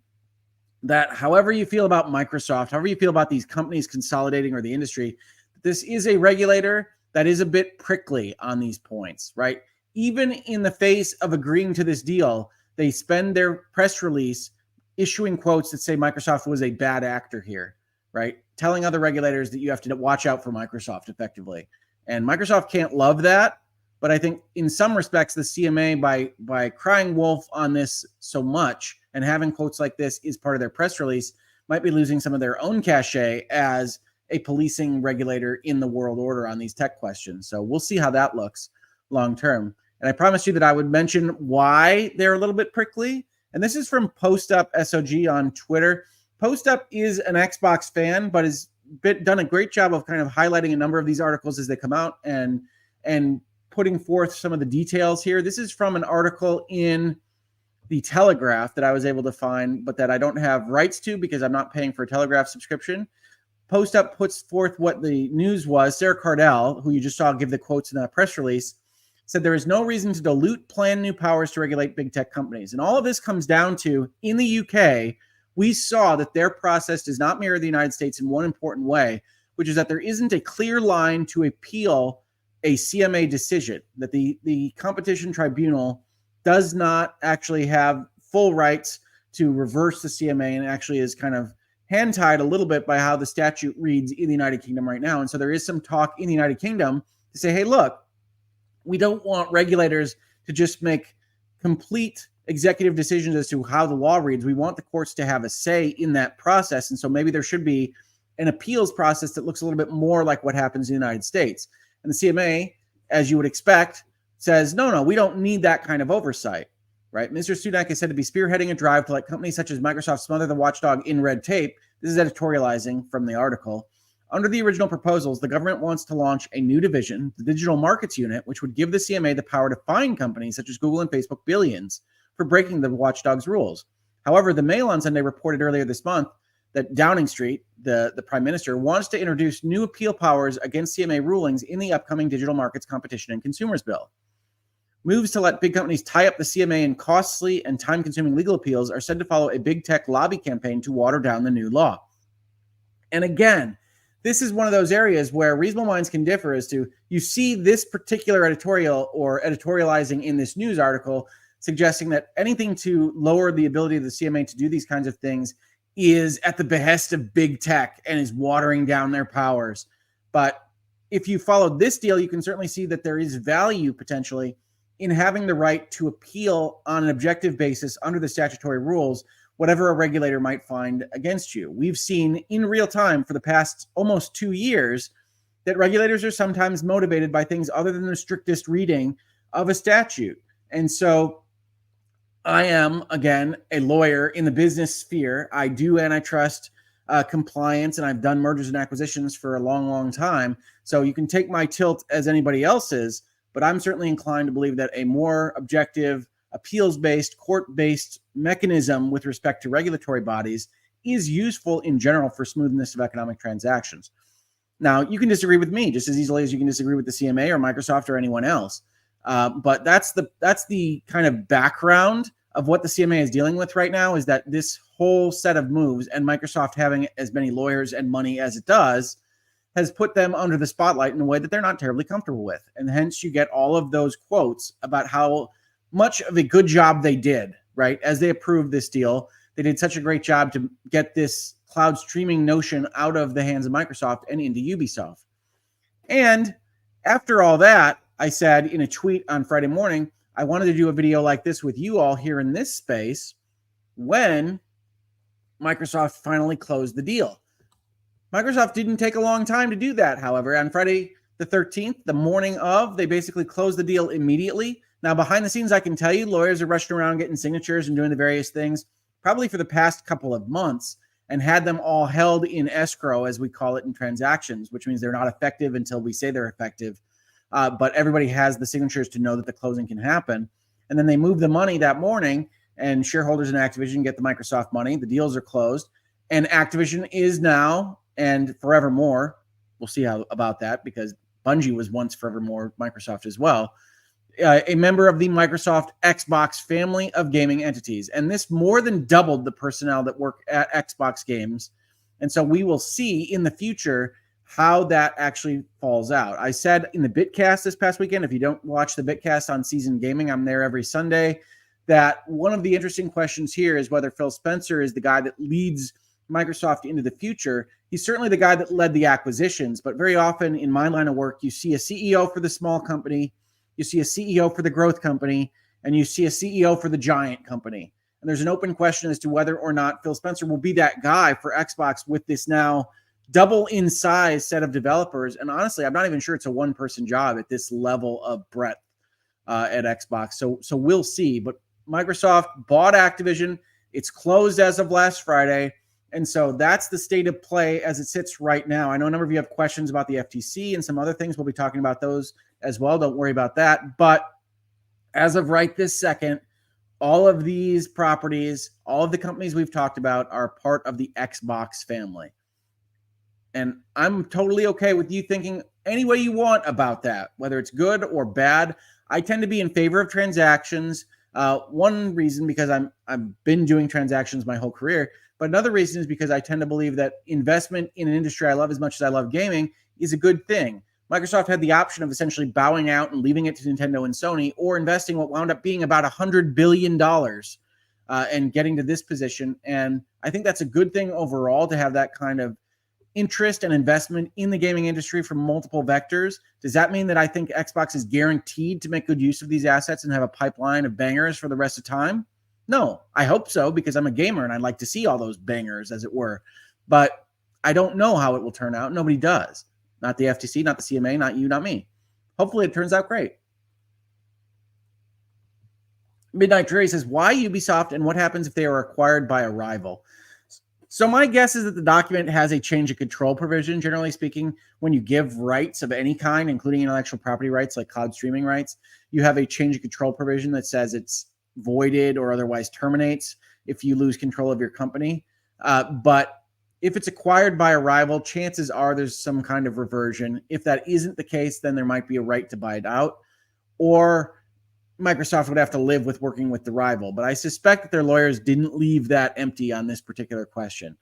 that however you feel about Microsoft, however you feel about these companies consolidating or the industry, this is a regulator that is a bit prickly on these points, right? Even in the face of agreeing to this deal, they spend their press release issuing quotes that say Microsoft was a bad actor here, right? Telling other regulators that you have to watch out for Microsoft effectively. And Microsoft can't love that, But I think in some respects, the CMA by by crying wolf on this so much and having quotes like this is part of their press release might be losing some of their own cachet as a policing regulator in the world order on these tech questions. So we'll see how that looks long term. And I promised you that I would mention why they're a little bit prickly. And this is from Post Up SOG on Twitter. Post Up is an Xbox fan, but has been, done a great job of kind of highlighting a number of these articles as they come out and and putting forth some of the details here. This is from an article in the Telegraph that I was able to find, but that I don't have rights to because I'm not paying for a Telegraph subscription. Post Up puts forth what the news was. Sarah Cardell, who you just saw give the quotes in that press release, said there is no reason to dilute planned new powers to regulate big tech companies. And all of this comes down to in the UK, we saw that their process does not mirror the United States in one important way, which is that there isn't a clear line to appeal a CMA decision, that the, the competition tribunal does not actually have full rights to reverse the CMA and actually is kind of hand tied a little bit by how the statute reads in the United Kingdom right now. And so there is some talk in the United Kingdom to say, hey, look, we don't want regulators to just make complete executive decisions as to how the law reads. We want the courts to have a say in that process. And so maybe there should be an appeals process that looks a little bit more like what happens in the United States. And the CMA, as you would expect, says, no, no, we don't need that kind of oversight, right? Mr. Sunak is said to be spearheading a drive to let companies such as Microsoft smother the watchdog in red tape. This is editorializing from the article. Under the original proposals, the government wants to launch a new division, the Digital Markets Unit, which would give the CMA the power to fine companies such as Google and Facebook billions for breaking the watchdog's rules. However, the Mail on Sunday reported earlier this month that Downing Street, the, the prime minister, wants to introduce new appeal powers against CMA rulings in the upcoming Digital Markets Competition and Consumers Bill. Moves to let big companies tie up the CMA in costly and time consuming legal appeals are said to follow a big tech lobby campaign to water down the new law. And again, this is one of those areas where reasonable minds can differ as to you see this particular editorial or editorializing in this news article suggesting that anything to lower the ability of the CMA to do these kinds of things is at the behest of big tech and is watering down their powers. But if you follow this deal, you can certainly see that there is value potentially in having the right to appeal on an objective basis under the statutory rules, whatever a regulator might find against you. We've seen in real time for the past almost two years that regulators are sometimes motivated by things other than the strictest reading of a statute. And so I am, again, a lawyer in the business sphere. I do antitrust uh, compliance and I've done mergers and acquisitions for a long, long time. So you can take my tilt as anybody else's, but I'm certainly inclined to believe that a more objective, appeals based, court based mechanism with respect to regulatory bodies is useful in general for smoothness of economic transactions. Now, you can disagree with me just as easily as you can disagree with the CMA or Microsoft or anyone else. Uh, but that's the that's the kind of background of what the CMA is dealing with right now is that this whole set of moves and Microsoft having as many lawyers and money as it does has put them under the spotlight in a way that they're not terribly comfortable with. And hence you get all of those quotes about how much of a good job they did, right? As they approved this deal, they did such a great job to get this cloud streaming notion out of the hands of Microsoft and into Ubisoft. And after all that, I said in a tweet on Friday morning, I wanted to do a video like this with you all here in this space when Microsoft finally closed the deal. Microsoft didn't take a long time to do that, however. On Friday the 13th, the morning of, they basically closed the deal immediately. Now, behind the scenes, I can tell you lawyers are rushing around getting signatures and doing the various things probably for the past couple of months and had them all held in escrow, as we call it in transactions, which means they're not effective until we say they're effective uh, but everybody has the signatures to know that the closing can happen. And then they move the money that morning, and shareholders in Activision get the Microsoft money. The deals are closed, and Activision is now and forevermore. We'll see how about that because Bungie was once forevermore Microsoft as well. Uh, a member of the Microsoft Xbox family of gaming entities. And this more than doubled the personnel that work at Xbox games. And so we will see in the future how that actually falls out. I said in the Bitcast this past weekend, if you don't watch the Bitcast on Season Gaming, I'm there every Sunday, that one of the interesting questions here is whether Phil Spencer is the guy that leads Microsoft into the future. He's certainly the guy that led the acquisitions, but very often in my line of work, you see a CEO for the small company you see a CEO for the growth company, and you see a CEO for the giant company. And there's an open question as to whether or not Phil Spencer will be that guy for Xbox with this now double in size set of developers. And honestly, I'm not even sure it's a one person job at this level of breadth uh, at Xbox. So, so we'll see. But Microsoft bought Activision. It's closed as of last Friday. And so that's the state of play as it sits right now. I know a number of you have questions about the FTC and some other things. We'll be talking about those as well. Don't worry about that. But as of right this second, all of these properties, all of the companies we've talked about are part of the Xbox family. And I'm totally okay with you thinking any way you want about that, whether it's good or bad. I tend to be in favor of transactions. Uh, one reason because I'm I've been doing transactions my whole career, but another reason is because I tend to believe that investment in an industry I love as much as I love gaming is a good thing. Microsoft had the option of essentially bowing out and leaving it to Nintendo and Sony, or investing what wound up being about a hundred billion dollars uh, and getting to this position. And I think that's a good thing overall to have that kind of interest and investment in the gaming industry from multiple vectors. Does that mean that I think Xbox is guaranteed to make good use of these assets and have a pipeline of bangers for the rest of time? No, I hope so because I'm a gamer and I'd like to see all those bangers, as it were. But I don't know how it will turn out. Nobody does. Not the FTC, not the CMA, not you, not me. Hopefully, it turns out great. Midnight Dreary says, Why Ubisoft and what happens if they are acquired by a rival? So my guess is that the document has a change of control provision. Generally speaking, when you give rights of any kind, including intellectual property rights like cloud streaming rights, you have a change of control provision that says it's voided or otherwise terminates if you lose control of your company. Uh, but if it's acquired by a rival, chances are there's some kind of reversion. If that isn't the case, then there might be a right to buy it out. Or Microsoft would have to live with working with the rival. But I suspect that their lawyers didn't leave that empty on this particular question.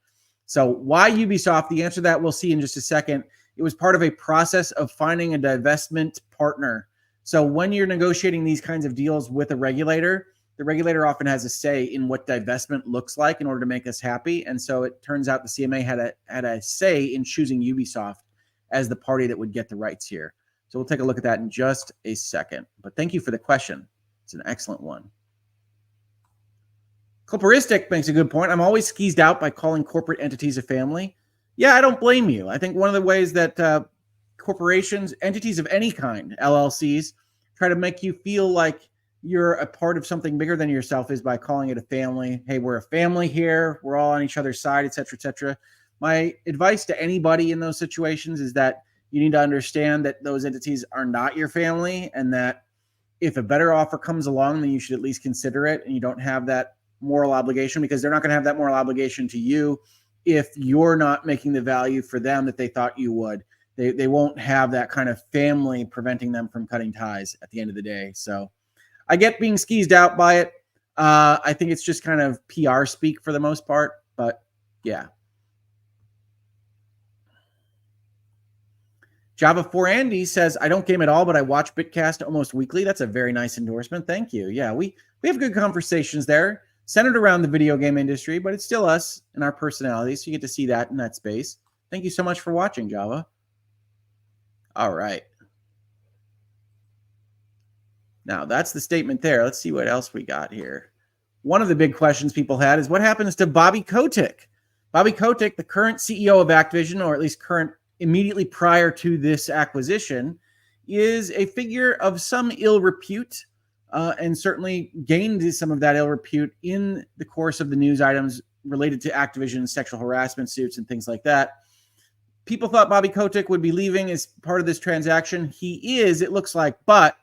So, why Ubisoft? The answer to that we'll see in just a second. It was part of a process of finding a divestment partner. So, when you're negotiating these kinds of deals with a regulator, the regulator often has a say in what divestment looks like in order to make us happy. And so it turns out the CMA had a had a say in choosing Ubisoft as the party that would get the rights here. So we'll take a look at that in just a second. But thank you for the question. It's an excellent one. Corporistic makes a good point. I'm always skeezed out by calling corporate entities a family. Yeah, I don't blame you. I think one of the ways that uh, corporations, entities of any kind, LLCs, try to make you feel like you're a part of something bigger than yourself is by calling it a family. Hey, we're a family here. We're all on each other's side, et cetera, et cetera. My advice to anybody in those situations is that you need to understand that those entities are not your family and that if a better offer comes along, then you should at least consider it and you don't have that moral obligation because they're not going to have that moral obligation to you if you're not making the value for them that they thought you would. They, they won't have that kind of family preventing them from cutting ties at the end of the day. So I get being skeezed out by it. Uh, I think it's just kind of PR speak for the most part, but yeah, Java 4 Andy says, I don't game at all, but I watch Bitcast almost weekly. That's a very nice endorsement. Thank you. Yeah, we, we have good conversations there, centered around the video game industry, but it's still us and our personalities. So you get to see that in that space. Thank you so much for watching, Java. All right. Now, that's the statement there. Let's see what else we got here. One of the big questions people had is what happens to Bobby Kotick? Bobby Kotick, the current CEO of Activision, or at least current immediately prior to this acquisition is a figure of some ill repute uh, and certainly gained some of that ill repute in the course of the news items related to Activision sexual harassment suits and things like that. People thought Bobby Kotick would be leaving as part of this transaction. He is, it looks like. But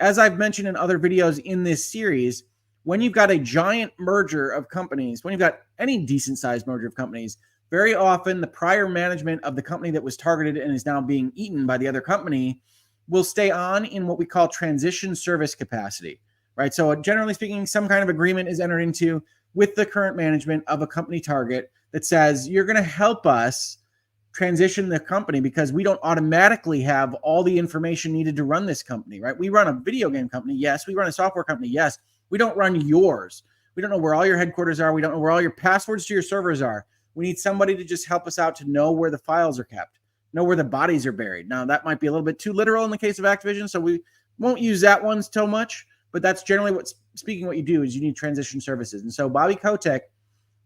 as I've mentioned in other videos in this series, when you've got a giant merger of companies, when you've got any decent sized merger of companies, very often the prior management of the company that was targeted and is now being eaten by the other company will stay on in what we call transition service capacity, right? So, generally speaking, some kind of agreement is entered into with the current management of a company target that says you're going to help us transition the company because we don't automatically have all the information needed to run this company, right? We run a video game company, yes. We run a software company, yes. We don't run yours. We don't know where all your headquarters are. We don't know where all your passwords to your servers are. We need somebody to just help us out to know where the files are kept, know where the bodies are buried. Now, that might be a little bit too literal in the case of Activision. So we won't use that one so much, but that's generally what speaking what you do is you need transition services. And so Bobby Kotick,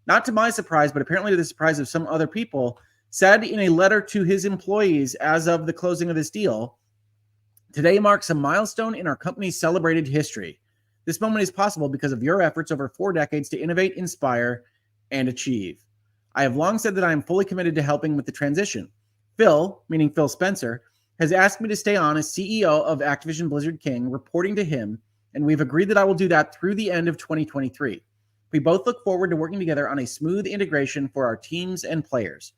not to my surprise, but apparently to the surprise of some other people, said in a letter to his employees as of the closing of this deal, today marks a milestone in our company's celebrated history. This moment is possible because of your efforts over four decades to innovate, inspire, and achieve. I have long said that I am fully committed to helping with the transition. Phil, meaning Phil Spencer, has asked me to stay on as CEO of Activision Blizzard King, reporting to him, and we've agreed that I will do that through the end of 2023. We both look forward to working together on a smooth integration for our teams and players.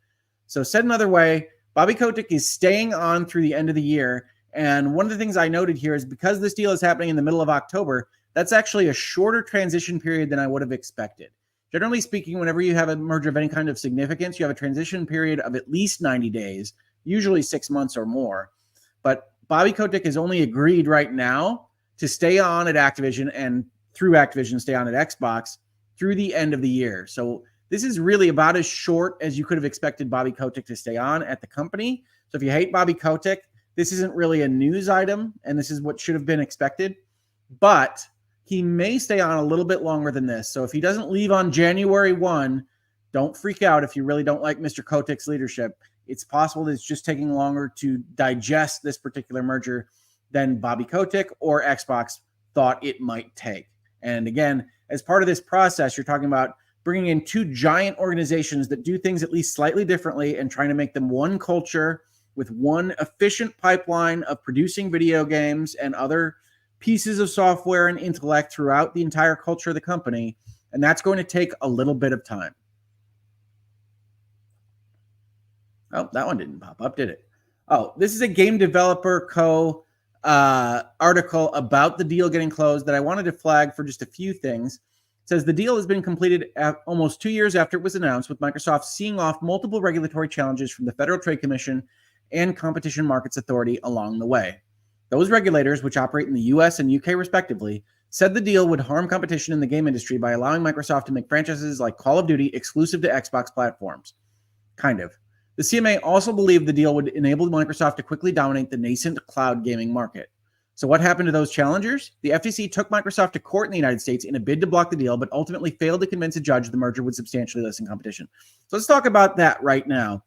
So, said another way, Bobby Kotick is staying on through the end of the year. And one of the things I noted here is because this deal is happening in the middle of October, that's actually a shorter transition period than I would have expected. Generally speaking, whenever you have a merger of any kind of significance, you have a transition period of at least 90 days, usually six months or more. But Bobby Kotick has only agreed right now to stay on at Activision and through Activision, stay on at Xbox through the end of the year. So this is really about as short as you could have expected Bobby Kotick to stay on at the company. So if you hate Bobby Kotick, this isn't really a news item, and this is what should have been expected. But he may stay on a little bit longer than this. So if he doesn't leave on January 1, don't freak out if you really don't like Mr. Kotick's leadership. It's possible that it's just taking longer to digest this particular merger than Bobby Kotick or Xbox thought it might take. And again, as part of this process, you're talking about bringing in two giant organizations that do things at least slightly differently and trying to make them one culture with one efficient pipeline of producing video games and other pieces of software and intellect throughout the entire culture of the company. And that's going to take a little bit of time. Oh, that one didn't pop up, did it? Oh, this is a game developer co uh, article about the deal getting closed that I wanted to flag for just a few things. Says the deal has been completed almost two years after it was announced, with Microsoft seeing off multiple regulatory challenges from the Federal Trade Commission and Competition Markets Authority along the way. Those regulators, which operate in the US and UK respectively, said the deal would harm competition in the game industry by allowing Microsoft to make franchises like Call of Duty exclusive to Xbox platforms. Kind of. The CMA also believed the deal would enable Microsoft to quickly dominate the nascent cloud gaming market. So, what happened to those challengers? The FTC took Microsoft to court in the United States in a bid to block the deal, but ultimately failed to convince a judge the merger would substantially lessen competition. So, let's talk about that right now.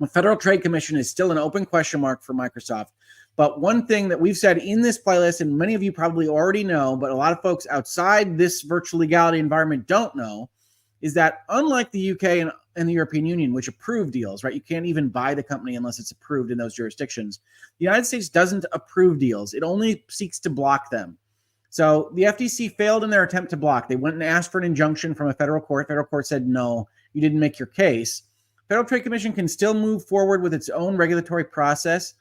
The Federal Trade Commission is still an open question mark for Microsoft. But one thing that we've said in this playlist, and many of you probably already know, but a lot of folks outside this virtual legality environment don't know, is that unlike the UK and, and the European Union, which approve deals, right? You can't even buy the company unless it's approved in those jurisdictions. The United States doesn't approve deals, it only seeks to block them. So the FTC failed in their attempt to block. They went and asked for an injunction from a federal court. Federal court said, no, you didn't make your case. Federal Trade Commission can still move forward with its own regulatory process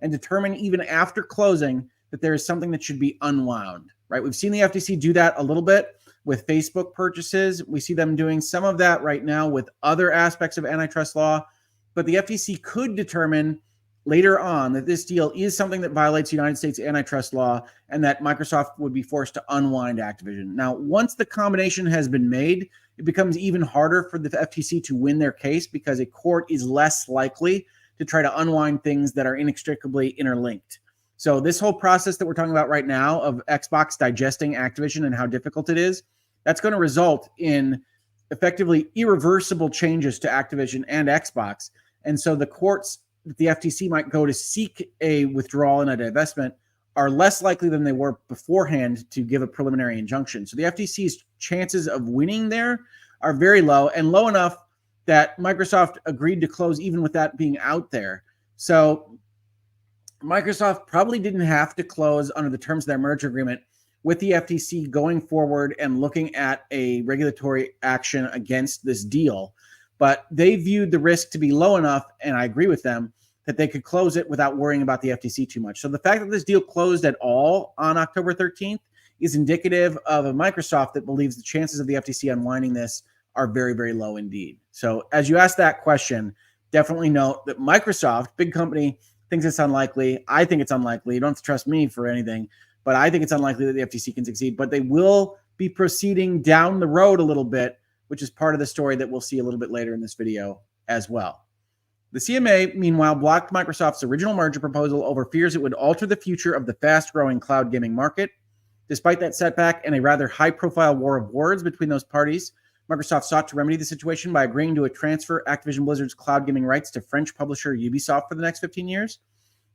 and determine even after closing that there is something that should be unwound, right? We've seen the FTC do that a little bit with Facebook purchases. We see them doing some of that right now with other aspects of antitrust law. But the FTC could determine later on that this deal is something that violates United States antitrust law and that Microsoft would be forced to unwind Activision. Now, once the combination has been made, it becomes even harder for the FTC to win their case because a court is less likely to try to unwind things that are inextricably interlinked. So, this whole process that we're talking about right now of Xbox digesting Activision and how difficult it is, that's going to result in effectively irreversible changes to Activision and Xbox. And so the courts that the FTC might go to seek a withdrawal and a divestment are less likely than they were beforehand to give a preliminary injunction. So the FTC's chances of winning there are very low and low enough that Microsoft agreed to close even with that being out there. So Microsoft probably didn't have to close under the terms of their merger agreement with the FTC going forward and looking at a regulatory action against this deal. But they viewed the risk to be low enough, and I agree with them, that they could close it without worrying about the FTC too much. So the fact that this deal closed at all on October 13th is indicative of a Microsoft that believes the chances of the FTC unwinding this are very, very low indeed. So as you ask that question, definitely note that Microsoft, big company, thinks it's unlikely. I think it's unlikely. You don't have to trust me for anything but I think it's unlikely that the FTC can succeed. But they will be proceeding down the road a little bit, which is part of the story that we'll see a little bit later in this video as well. The CMA, meanwhile, blocked Microsoft's original merger proposal over fears it would alter the future of the fast growing cloud gaming market. Despite that setback and a rather high profile war of words between those parties, Microsoft sought to remedy the situation by agreeing to a transfer Activision Blizzard's cloud gaming rights to French publisher Ubisoft for the next 15 years.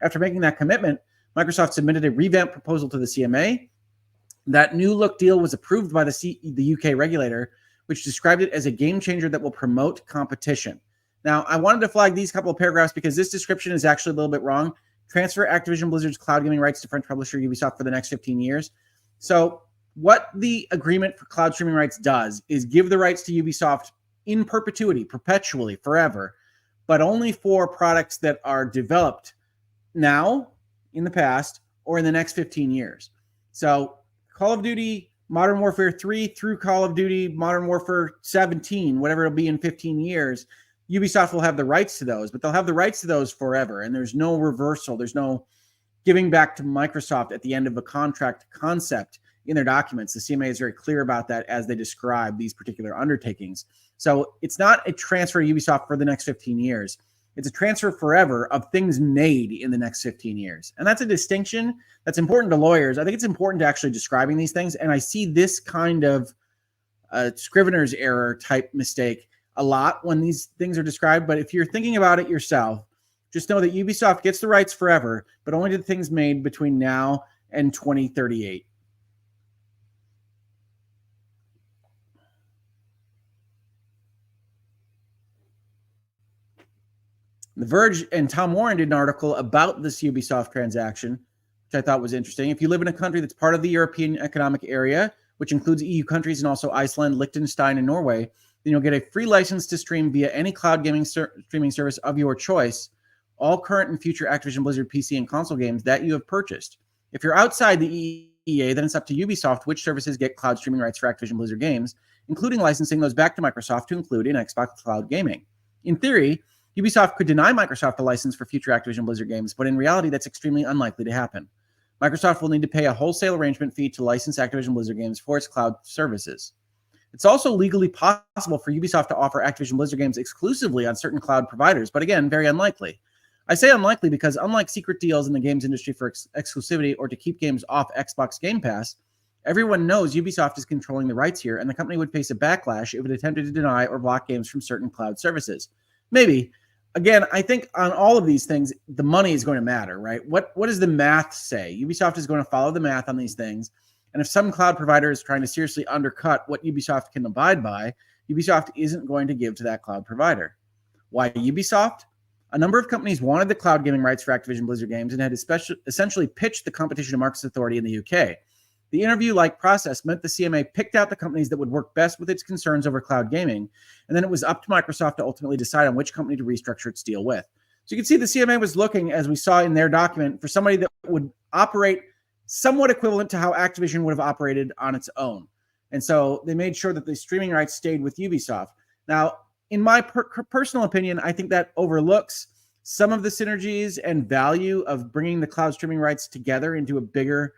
After making that commitment, Microsoft submitted a revamp proposal to the CMA. That new look deal was approved by the, C- the UK regulator, which described it as a game changer that will promote competition. Now, I wanted to flag these couple of paragraphs because this description is actually a little bit wrong. Transfer Activision Blizzard's cloud gaming rights to French publisher Ubisoft for the next 15 years. So, what the agreement for cloud streaming rights does is give the rights to Ubisoft in perpetuity, perpetually, forever, but only for products that are developed now, in the past, or in the next 15 years. So, Call of Duty Modern Warfare 3 through Call of Duty Modern Warfare 17, whatever it'll be in 15 years, Ubisoft will have the rights to those, but they'll have the rights to those forever. And there's no reversal. There's no giving back to Microsoft at the end of a contract concept in their documents. The CMA is very clear about that as they describe these particular undertakings. So it's not a transfer to Ubisoft for the next 15 years. It's a transfer forever of things made in the next 15 years. And that's a distinction that's important to lawyers. I think it's important to actually describing these things. And I see this kind of uh, Scrivener's error type mistake a lot when these things are described. But if you're thinking about it yourself, just know that Ubisoft gets the rights forever, but only to the things made between now and 2038. The Verge and Tom Warren did an article about this Ubisoft transaction, which I thought was interesting. If you live in a country that's part of the European Economic Area, which includes EU countries and also Iceland, Liechtenstein, and Norway, then you'll get a free license to stream via any cloud gaming ser- streaming service of your choice, all current and future Activision Blizzard PC and console games that you have purchased. If you're outside the EEA, then it's up to Ubisoft which services get cloud streaming rights for Activision Blizzard games, including licensing those back to Microsoft to include in Xbox Cloud Gaming. In theory, Ubisoft could deny Microsoft a license for future Activision Blizzard games, but in reality, that's extremely unlikely to happen. Microsoft will need to pay a wholesale arrangement fee to license Activision Blizzard games for its cloud services. It's also legally possible for Ubisoft to offer Activision Blizzard games exclusively on certain cloud providers, but again, very unlikely. I say unlikely because, unlike secret deals in the games industry for ex- exclusivity or to keep games off Xbox Game Pass, everyone knows Ubisoft is controlling the rights here, and the company would face a backlash if it attempted to deny or block games from certain cloud services. Maybe. Again, I think on all of these things, the money is going to matter, right? What what does the math say? Ubisoft is going to follow the math on these things and if some cloud provider is trying to seriously undercut what Ubisoft can abide by, Ubisoft isn't going to give to that cloud provider. Why Ubisoft? A number of companies wanted the cloud gaming rights for Activision Blizzard games and had essentially pitched the competition to Markets Authority in the UK. The interview like process meant the CMA picked out the companies that would work best with its concerns over cloud gaming, and then it was up to Microsoft to ultimately decide on which company to restructure its deal with. So you can see the CMA was looking, as we saw in their document, for somebody that would operate somewhat equivalent to how Activision would have operated on its own. And so they made sure that the streaming rights stayed with Ubisoft. Now, in my per- personal opinion, I think that overlooks some of the synergies and value of bringing the cloud streaming rights together into a bigger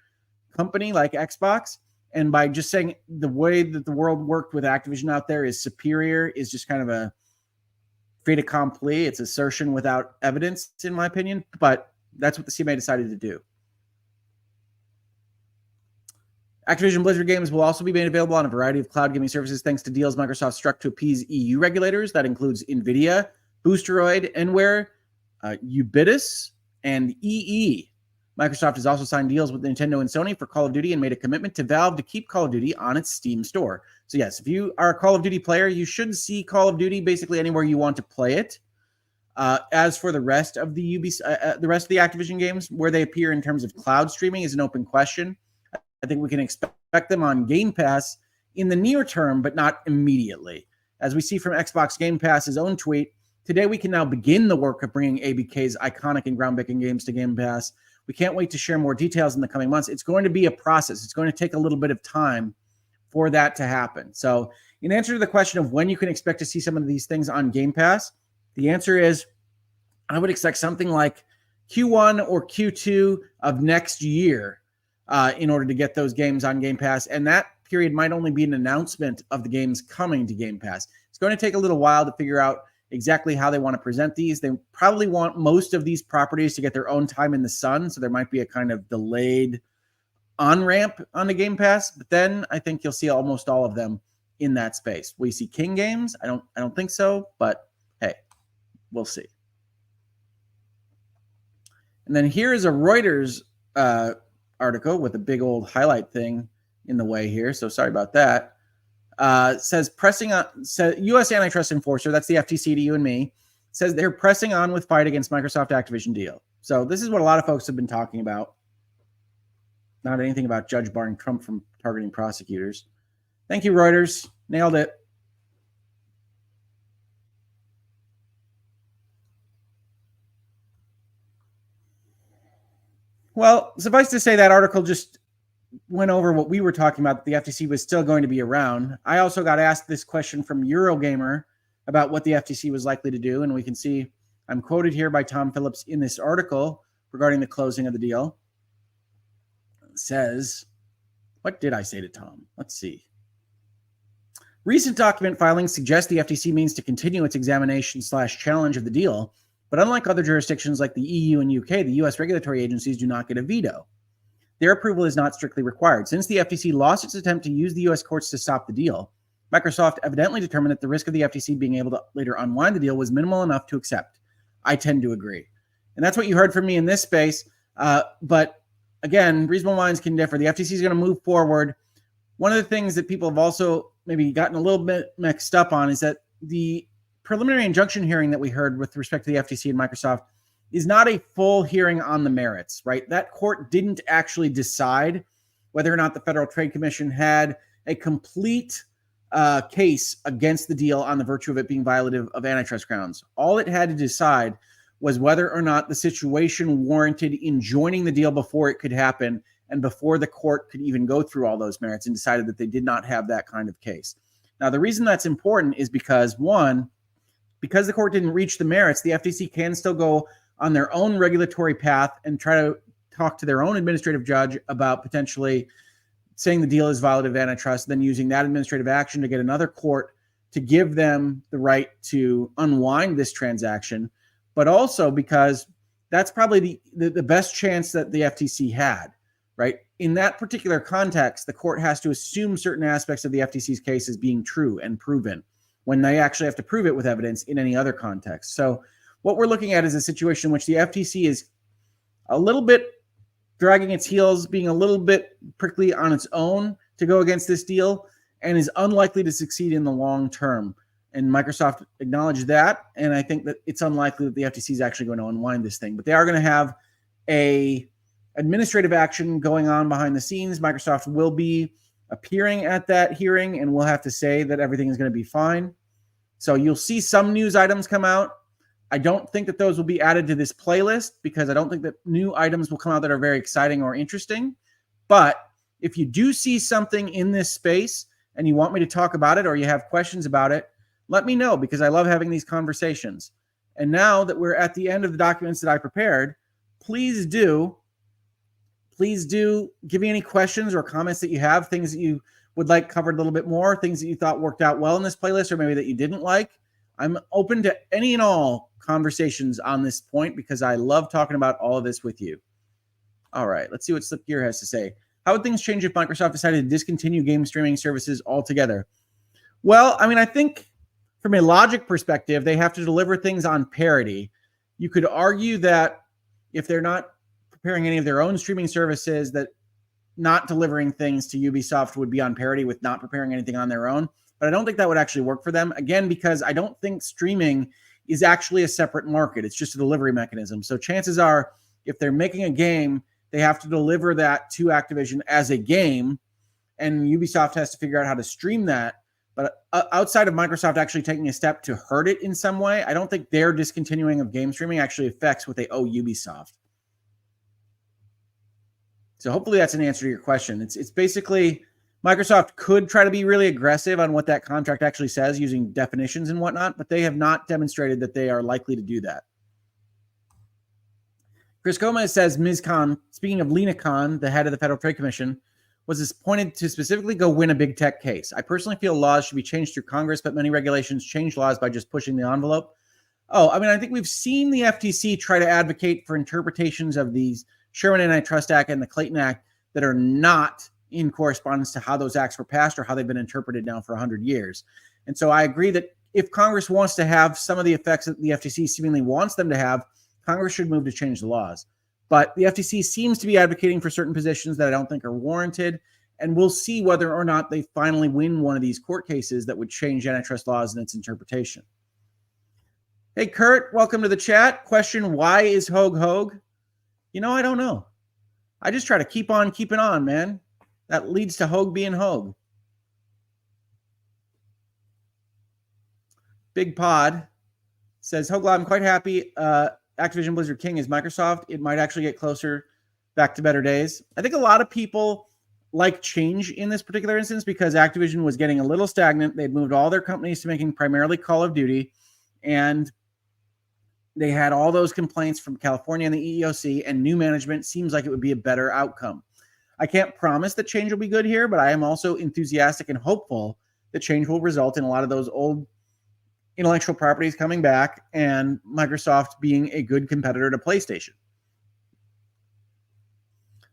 company like Xbox. And by just saying the way that the world worked with Activision out there is superior is just kind of a fait accompli. It's assertion without evidence, in my opinion. But that's what the CMA decided to do. Activision Blizzard games will also be made available on a variety of cloud gaming services thanks to deals Microsoft struck to appease EU regulators. That includes NVIDIA, Boosteroid, Nware, uh, Ubitus, and EE. Microsoft has also signed deals with Nintendo and Sony for Call of Duty and made a commitment to Valve to keep Call of Duty on its Steam store. So, yes, if you are a Call of Duty player, you should see Call of Duty basically anywhere you want to play it. Uh, as for the rest of the UB, uh, uh, the rest of the Activision games, where they appear in terms of cloud streaming is an open question. I think we can expect them on Game Pass in the near term, but not immediately. As we see from Xbox Game Pass's own tweet, today we can now begin the work of bringing ABK's iconic and groundbreaking games to Game Pass. We can't wait to share more details in the coming months. It's going to be a process, it's going to take a little bit of time for that to happen. So, in answer to the question of when you can expect to see some of these things on Game Pass, the answer is I would expect something like Q1 or Q2 of next year uh, in order to get those games on Game Pass. And that period might only be an announcement of the games coming to Game Pass. It's going to take a little while to figure out exactly how they want to present these. They probably want most of these properties to get their own time in the sun, so there might be a kind of delayed on ramp on the Game Pass. But then I think you'll see almost all of them in that space. Will you see King games? I don't. I don't think so. But hey, we'll see. And then here is a Reuters uh, article with a big old highlight thing in the way here. So sorry about that. Uh, says pressing on says U.S. antitrust enforcer, that's the FTC to you and me, says they're pressing on with fight against Microsoft Activision deal. So this is what a lot of folks have been talking about. Not anything about judge barring Trump from targeting prosecutors. Thank you, Reuters. Nailed it. Well, suffice to say, that article just went over what we were talking about. The FTC was still going to be around. I also got asked this question from Eurogamer about what the FTC was likely to do, and we can see I'm quoted here by Tom Phillips in this article regarding the closing of the deal. It says, what did I say to Tom? Let's see. Recent document filings suggest the FTC means to continue its examination slash challenge of the deal, but unlike other jurisdictions like the EU and UK, the US regulatory agencies do not get a veto. Their approval is not strictly required. Since the FTC lost its attempt to use the US courts to stop the deal, Microsoft evidently determined that the risk of the FTC being able to later unwind the deal was minimal enough to accept. I tend to agree. And that's what you heard from me in this space. Uh, but again, reasonable minds can differ. The FTC is going to move forward. One of the things that people have also maybe gotten a little bit mixed up on is that the preliminary injunction hearing that we heard with respect to the FTC and Microsoft is not a full hearing on the merits, right? That court didn't actually decide whether or not the Federal Trade Commission had a complete uh, case against the deal on the virtue of it being violative of antitrust grounds. All it had to decide was whether or not the situation warranted enjoining the deal before it could happen and before the court could even go through all those merits and decided that they did not have that kind of case. Now, the reason that's important is because one, because the court didn't reach the merits, the FTC can still go on their own regulatory path and try to talk to their own administrative judge about potentially saying the deal is violative of antitrust, then using that administrative action to get another court to give them the right to unwind this transaction, but also because that's probably the, the, the best chance that the FTC had right? In that particular context, the court has to assume certain aspects of the FTC's case as being true and proven when they actually have to prove it with evidence in any other context. So, what we're looking at is a situation in which the FTC is a little bit dragging its heels, being a little bit prickly on its own to go against this deal, and is unlikely to succeed in the long term. And Microsoft acknowledged that. And I think that it's unlikely that the FTC is actually going to unwind this thing, but they are going to have a administrative action going on behind the scenes. Microsoft will be appearing at that hearing and we'll have to say that everything is going to be fine. So you'll see some news items come out. I don't think that those will be added to this playlist because I don't think that new items will come out that are very exciting or interesting. But if you do see something in this space and you want me to talk about it or you have questions about it, let me know because I love having these conversations. And now that we're at the end of the documents that I prepared, please do please do give me any questions or comments that you have, things that you would like covered a little bit more, things that you thought worked out well in this playlist, or maybe that you didn't like. I'm open to any and all conversations on this point because I love talking about all of this with you. All right, let's see what Slip Gear has to say. How would things change if Microsoft decided to discontinue game streaming services altogether? Well, I mean, I think from a logic perspective, they have to deliver things on parity. You could argue that if they're not preparing any of their own streaming services that not delivering things to Ubisoft would be on parity with not preparing anything on their own. But I don't think that would actually work for them. Again, because I don't think streaming is actually a separate market. It's just a delivery mechanism. So chances are, if they're making a game, they have to deliver that to Activision as a game, and Ubisoft has to figure out how to stream that. But uh, outside of Microsoft actually taking a step to hurt it in some way, I don't think their discontinuing of game streaming actually affects what they owe Ubisoft. So hopefully that's an answer to your question. It's it's basically Microsoft could try to be really aggressive on what that contract actually says using definitions and whatnot, but they have not demonstrated that they are likely to do that. Chris Gomez says Ms. Khan, speaking of Lina Khan, the head of the Federal Trade Commission, was appointed to specifically go win a big tech case. I personally feel laws should be changed through Congress, but many regulations change laws by just pushing the envelope. Oh, I mean, I think we've seen the FTC try to advocate for interpretations of these Sherman Antitrust Act and the Clayton Act that are not in correspondence to how those acts were passed or how they've been interpreted now for 100 years. And so I agree that if Congress wants to have some of the effects that the FTC seemingly wants them to have, Congress should move to change the laws. But the FTC seems to be advocating for certain positions that I don't think are warranted. And we'll see whether or not they finally win one of these court cases that would change antitrust laws and its interpretation. Hey, Kurt, welcome to the chat. Question Why is Hoeg Hoeg? You know, I don't know. I just try to keep on keeping on, man. That leads to Hoeg being Hoeg. Big Pod says, Hoeg, I'm quite happy. Uh, Activision Blizzard King is Microsoft. It might actually get closer back to better days. I think a lot of people like change in this particular instance because Activision was getting a little stagnant. They'd moved all their companies to making primarily Call of Duty, and they had all those complaints from California and the EEOC, and new management seems like it would be a better outcome. I can't promise that change will be good here, but I am also enthusiastic and hopeful that change will result in a lot of those old intellectual properties coming back and Microsoft being a good competitor to PlayStation.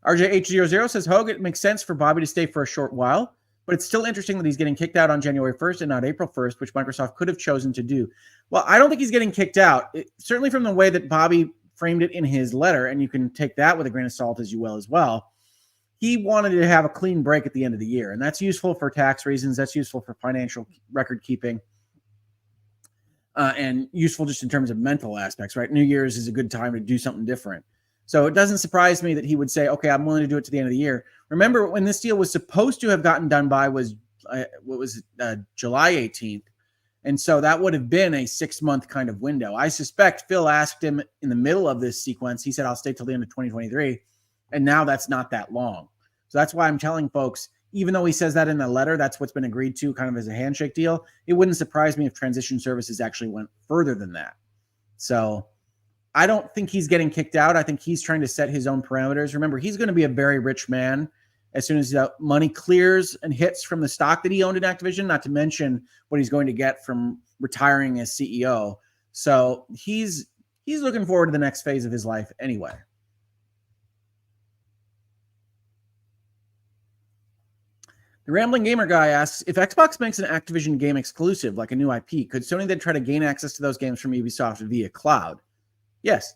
RJH00 says Hoeg, it makes sense for Bobby to stay for a short while, but it's still interesting that he's getting kicked out on January 1st and not April 1st, which Microsoft could have chosen to do. Well, I don't think he's getting kicked out. It, certainly from the way that Bobby framed it in his letter, and you can take that with a grain of salt as you will as well. He wanted to have a clean break at the end of the year, and that's useful for tax reasons. That's useful for financial record keeping uh, and useful just in terms of mental aspects, right? New Year's is a good time to do something different. So it doesn't surprise me that he would say, okay, I'm willing to do it to the end of the year. Remember, when this deal was supposed to have gotten done by was uh, what was it, uh, July 18th. And so that would have been a six month kind of window. I suspect Phil asked him in the middle of this sequence. He said, I'll stay till the end of 2023. And now that's not that long. So that's why I'm telling folks even though he says that in the letter, that's what's been agreed to kind of as a handshake deal. It wouldn't surprise me if transition services actually went further than that. So I don't think he's getting kicked out. I think he's trying to set his own parameters. Remember, he's going to be a very rich man as soon as the money clears and hits from the stock that he owned in Activision, not to mention what he's going to get from retiring as CEO. So he's he's looking forward to the next phase of his life anyway. The Rambling Gamer guy asks if Xbox makes an Activision game exclusive, like a new IP, could Sony then try to gain access to those games from Ubisoft via cloud? Yes.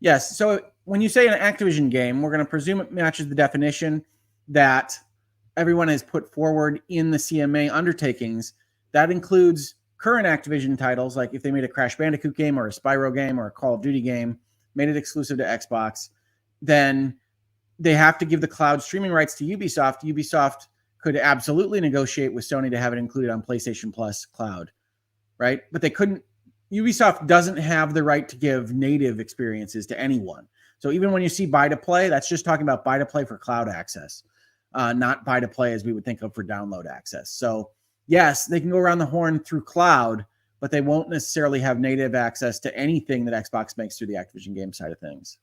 Yes. So when you say an Activision game, we're going to presume it matches the definition that everyone has put forward in the CMA undertakings. That includes current Activision titles, like if they made a Crash Bandicoot game or a Spyro game or a Call of Duty game, made it exclusive to Xbox, then they have to give the cloud streaming rights to Ubisoft. Ubisoft could absolutely negotiate with Sony to have it included on PlayStation Plus Cloud, right? But they couldn't. Ubisoft doesn't have the right to give native experiences to anyone. So even when you see buy to play, that's just talking about buy to play for cloud access, uh, not buy to play as we would think of for download access. So yes, they can go around the horn through cloud, but they won't necessarily have native access to anything that Xbox makes through the Activision game side of things.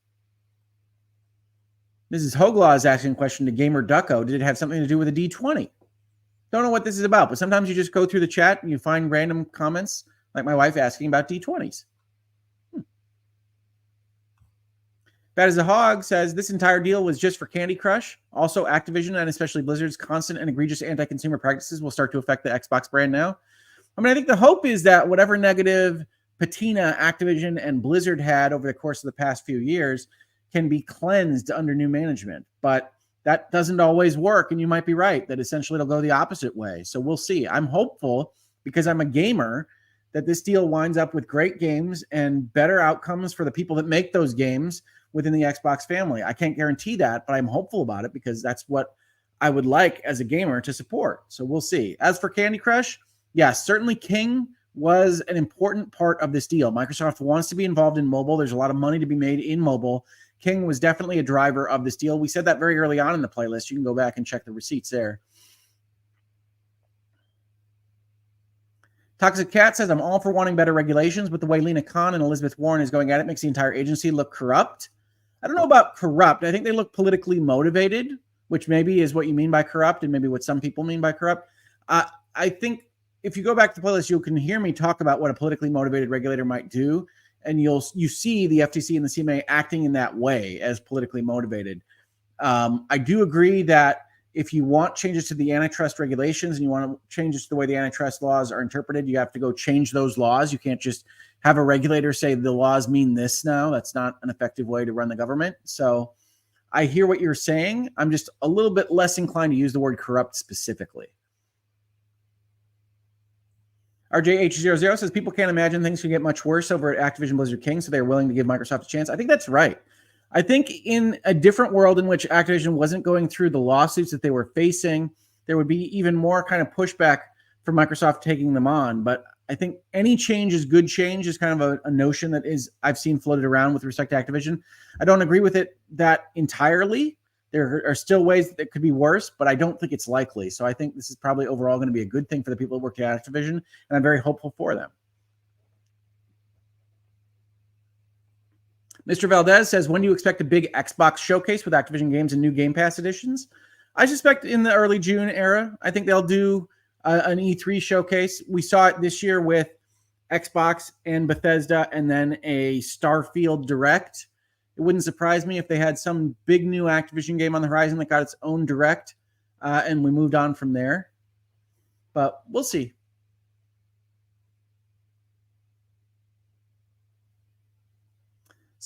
Mrs. Hoeg Law is asking a question to Gamer Ducko. Did it have something to do with a D20? Don't know what this is about, but sometimes you just go through the chat and you find random comments, like my wife asking about D20s. Hmm. Bad as a Hog says this entire deal was just for Candy Crush. Also, Activision and especially Blizzard's constant and egregious anti consumer practices will start to affect the Xbox brand now. I mean, I think the hope is that whatever negative patina Activision and Blizzard had over the course of the past few years can be cleansed under new management. But that doesn't always work. And you might be right that essentially it'll go the opposite way. So we'll see. I'm hopeful because I'm a gamer that this deal winds up with great games and better outcomes for the people that make those games within the Xbox family. I can't guarantee that, but I'm hopeful about it because that's what I would like as a gamer to support. So we'll see. As for Candy Crush, yes, certainly King was an important part of this deal. Microsoft wants to be involved in mobile. There's a lot of money to be made in mobile. King was definitely a driver of this deal. We said that very early on in the playlist. You can go back and check the receipts there. Toxic Cat says, I'm all for wanting better regulations, but the way Lina Khan and Elizabeth Warren is going at it makes the entire agency look corrupt. I don't know about corrupt. I think they look politically motivated, which maybe is what you mean by corrupt and maybe what some people mean by corrupt. Uh, I think if you go back to the playlist, you can hear me talk about what a politically motivated regulator might do, and you'll you see the FTC and the CMA acting in that way as politically motivated. Um, I do agree that if you want changes to the antitrust regulations and you want changes to the way the antitrust laws are interpreted, you have to go change those laws. You can't just have a regulator say the laws mean this now. That's not an effective way to run the government. So I hear what you're saying. I'm just a little bit less inclined to use the word corrupt specifically. RJH00 says people can't imagine things could get much worse over at Activision Blizzard King, so they're willing to give Microsoft a chance. I think that's right. I think in a different world in which Activision wasn't going through the lawsuits that they were facing, there would be even more kind of pushback for Microsoft taking them on. But I think any change is good change is kind of a, a, notion that is I've seen floated around with respect to Activision. I don't agree with it that entirely. There are still ways that could be worse, but I don't think it's likely. So I think this is probably overall going to be a good thing for the people that work at Activision, and I'm very hopeful for them. Mr. Valdez says, when do you expect a big Xbox showcase with Activision games and new Game Pass editions? I suspect in the early June era. I think they'll do an E3 showcase. We saw it this year with Xbox and Bethesda, and then a Starfield Direct. It wouldn't surprise me if they had some big new Activision game on the horizon that got its own Direct, uh, and we moved on from there. But we'll see.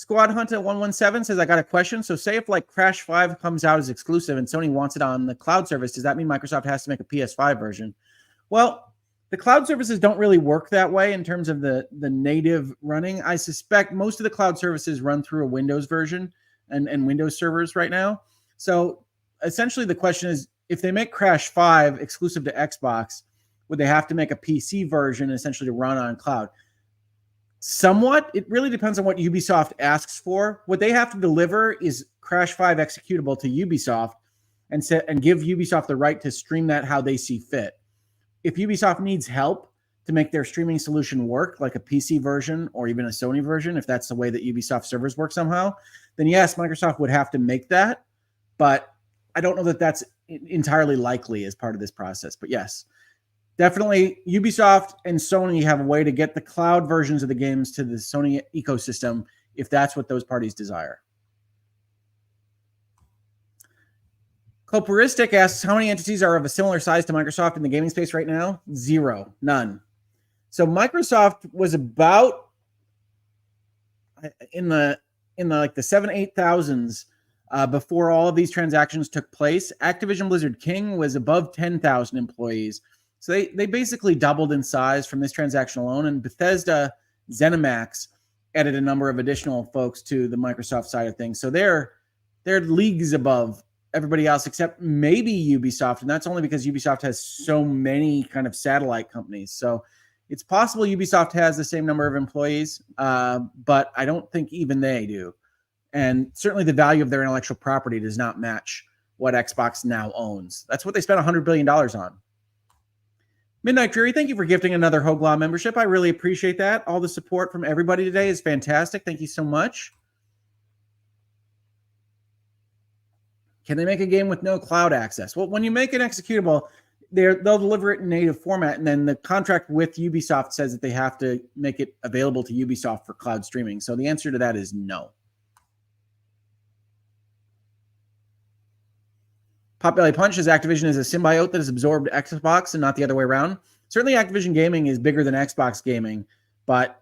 Squad Hunter 117 says, I got a question. So, say if like Crash 5 comes out as exclusive and Sony wants it on the cloud service, does that mean Microsoft has to make a PS5 version? Well, the cloud services don't really work that way in terms of the, the native running. I suspect most of the cloud services run through a Windows version and, and Windows servers right now. So, essentially, the question is if they make Crash 5 exclusive to Xbox, would they have to make a PC version essentially to run on cloud? Somewhat. It really depends on what Ubisoft asks for. What they have to deliver is Crash 5 executable to Ubisoft and set and give Ubisoft the right to stream that how they see fit. If Ubisoft needs help to make their streaming solution work, like a PC version or even a Sony version, if that's the way that Ubisoft servers work somehow, then yes, Microsoft would have to make that. But I don't know that that's entirely likely as part of this process. But yes, definitely Ubisoft and Sony have a way to get the cloud versions of the games to the Sony ecosystem if that's what those parties desire. Coperistic asks how many entities are of a similar size to Microsoft in the gaming space right now? Zero, none. So Microsoft was about in the in the like the seven eight thousands uh, before all of these transactions took place. Activision Blizzard King was above ten thousand employees. So they they basically doubled in size from this transaction alone. And Bethesda ZeniMax added a number of additional folks to the Microsoft side of things. So they're they're leagues above everybody else except maybe Ubisoft, and that's only because Ubisoft has so many kind of satellite companies. So it's possible Ubisoft has the same number of employees, uh, but I don't think even they do. And certainly the value of their intellectual property does not match what Xbox now owns. That's what they spent $100 billion on. Midnight Dreary, thank you for gifting another Hoeg Law membership. I really appreciate that. All the support from everybody today is fantastic. Thank you so much. Can they make a game with no cloud access? Well, when you make an executable, they'll deliver it in native format, and then the contract with Ubisoft says that they have to make it available to Ubisoft for cloud streaming. So the answer to that is no. Potbelly Punch says Activision is a symbiote that has absorbed Xbox and not the other way around. Certainly, Activision Gaming is bigger than Xbox Gaming, but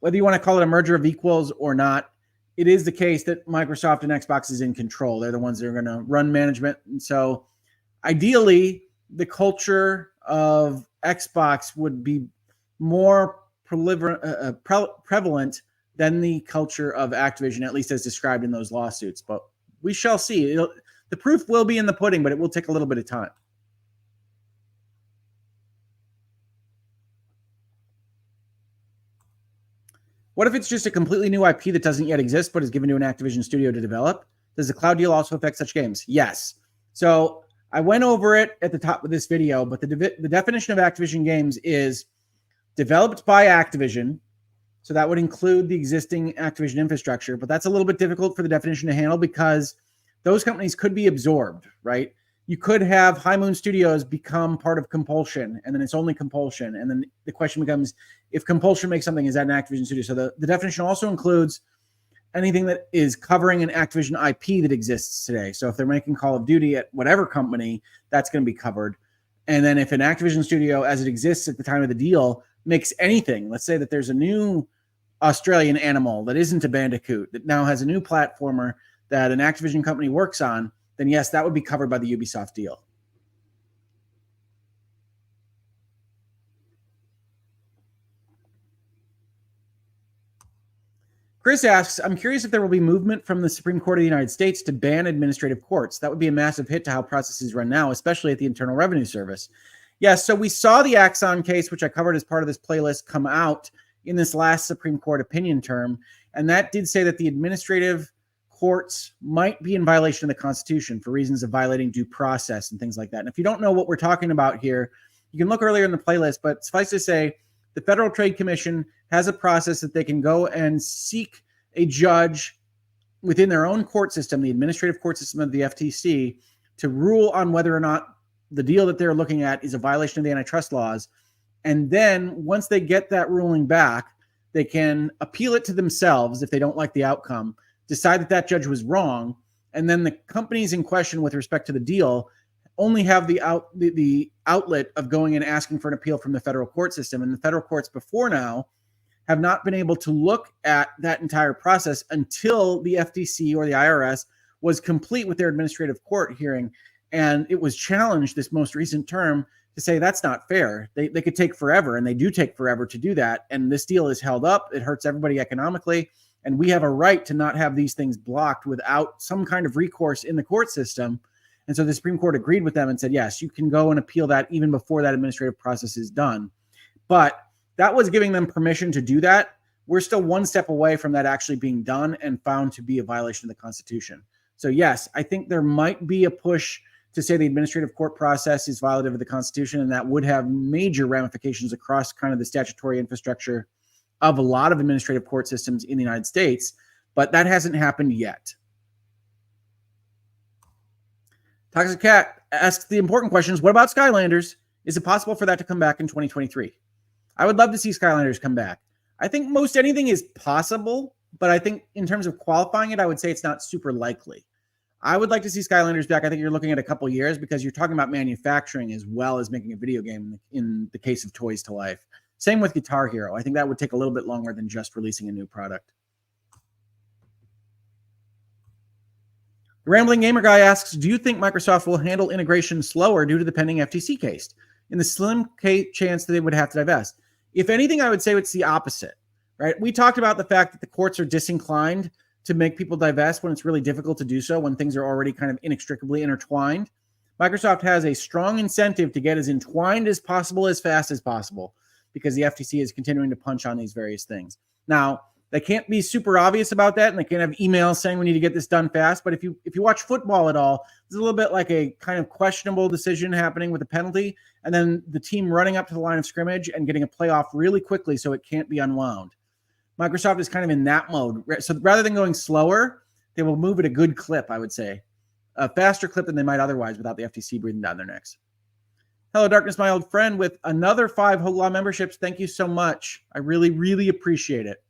whether you want to call it a merger of equals or not, it is the case that Microsoft and Xbox is in control. They're the ones that are going to run management. And so, ideally, the culture of Xbox would be more uh, uh, pre- prevalent than the culture of Activision, at least as described in those lawsuits. But we shall see. It'll, the proof will be in the pudding, but it will take a little bit of time. What if it's just a completely new IP that doesn't yet exist but is given to an Activision studio to develop? Does the cloud deal also affect such games? Yes. So I went over it at the top of this video, but the, de- the definition of Activision games is developed by Activision. So that would include the existing Activision infrastructure, but that's a little bit difficult for the definition to handle because those companies could be absorbed, right? You could have High Moon Studios become part of Compulsion, and then it's only Compulsion. And then the question becomes if Compulsion makes something, is that an Activision studio? So the, the definition also includes anything that is covering an Activision IP that exists today. So if they're making Call of Duty at whatever company, that's going to be covered. And then if an Activision studio, as it exists at the time of the deal, makes anything, let's say that there's a new Australian animal that isn't a Bandicoot that now has a new platformer that an Activision company works on then yes, that would be covered by the Ubisoft deal. Chris asks, I'm curious if there will be movement from the Supreme Court of the United States to ban administrative courts. That would be a massive hit to how processes run now, especially at the Internal Revenue Service. Yes, so we saw the Axon case, which I covered as part of this playlist, come out in this last Supreme Court opinion term. And that did say that the administrative courts might be in violation of the Constitution for reasons of violating due process and things like that. And if you don't know what we're talking about here, you can look earlier in the playlist, but suffice to say, the Federal Trade Commission has a process that they can go and seek a judge within their own court system, the administrative court system of the FTC, to rule on whether or not the deal that they're looking at is a violation of the antitrust laws. And then once they get that ruling back, they can appeal it to themselves if they don't like the outcome decide that that judge was wrong, and then the companies in question with respect to the deal only have the out the, the outlet of going and asking for an appeal from the federal court system. And the federal courts before now have not been able to look at that entire process until the FTC or the IRS was complete with their administrative court hearing. And it was challenged this most recent term to say that's not fair. They, they could take forever, and they do take forever to do that. And this deal is held up. It hurts everybody economically. And we have a right to not have these things blocked without some kind of recourse in the court system. And so the Supreme Court agreed with them and said, yes, you can go and appeal that even before that administrative process is done. But that was giving them permission to do that. We're still one step away from that actually being done and found to be a violation of the Constitution. So, yes, I think there might be a push to say the administrative court process is violative of the Constitution, and that would have major ramifications across kind of the statutory infrastructure of a lot of administrative court systems in the United States, but that hasn't happened yet. Toxic Cat asks the important questions What about Skylanders? Is it possible for that to come back in 2023? I would love to see Skylanders come back. I think most anything is possible, but I think in terms of qualifying it, I would say it's not super likely. I would like to see Skylanders back. I think you're looking at a couple years because you're talking about manufacturing as well as making a video game in the case of Toys to Life. Same with Guitar Hero. I think that would take a little bit longer than just releasing a new product. The Rambling Gamer Guy asks Do you think Microsoft will handle integration slower due to the pending FTC case? In the slim chance that they would have to divest. If anything, I would say it's the opposite, right? We talked about the fact that the courts are disinclined to make people divest when it's really difficult to do so, when things are already kind of inextricably intertwined. Microsoft has a strong incentive to get as entwined as possible as fast as possible because the FTC is continuing to punch on these various things. Now, they can't be super obvious about that, and they can't have emails saying we need to get this done fast. But if you if you watch football at all, it's a little bit like a kind of questionable decision happening with a penalty, and then the team running up to the line of scrimmage and getting a playoff really quickly so it can't be unwound. Microsoft is kind of in that mode. So rather than going slower, they will move at a good clip, I would say, a faster clip than they might otherwise without the FTC breathing down their necks. Hello, Darkness, my old friend, with another five Hoeg Law memberships. Thank you so much. I really, really appreciate it.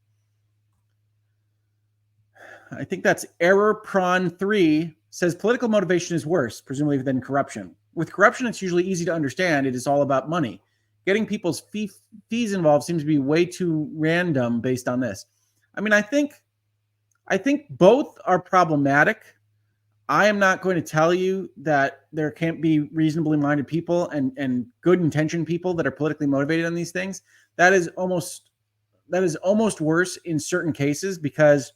I think that's Error Prawn 3 says political motivation is worse, presumably, than corruption. With corruption, it's usually easy to understand. It is all about money. Getting people's fee- fees involved seems to be way too random based on this. I mean, I think I think both are problematic I am not going to tell you that there can't be reasonably minded people and and good intentioned people that are politically motivated on these things. That is almost that is almost worse in certain cases because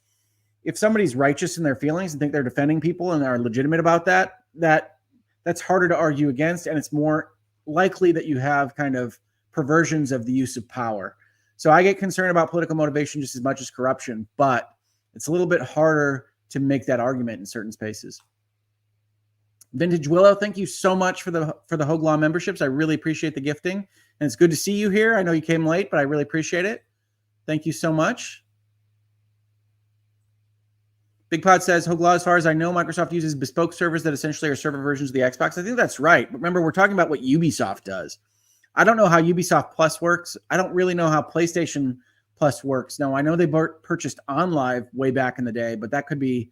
if somebody's righteous in their feelings and think they're defending people and are legitimate about that, that that's harder to argue against and it's more likely that you have kind of perversions of the use of power. So I get concerned about political motivation just as much as corruption, but it's a little bit harder to make that argument in certain spaces. Vintage Willow, thank you so much for the for the Hoeg Law memberships. I really appreciate the gifting, and it's good to see you here. I know you came late, but I really appreciate it. Thank you so much. Big Pod says, Hoeg Law, as far as I know, Microsoft uses bespoke servers that essentially are server versions of the Xbox. I think that's right. But remember, we're talking about what Ubisoft does. I don't know how Ubisoft Plus works. I don't really know how PlayStation Plus works. Now, I know they purchased OnLive way back in the day, but that could be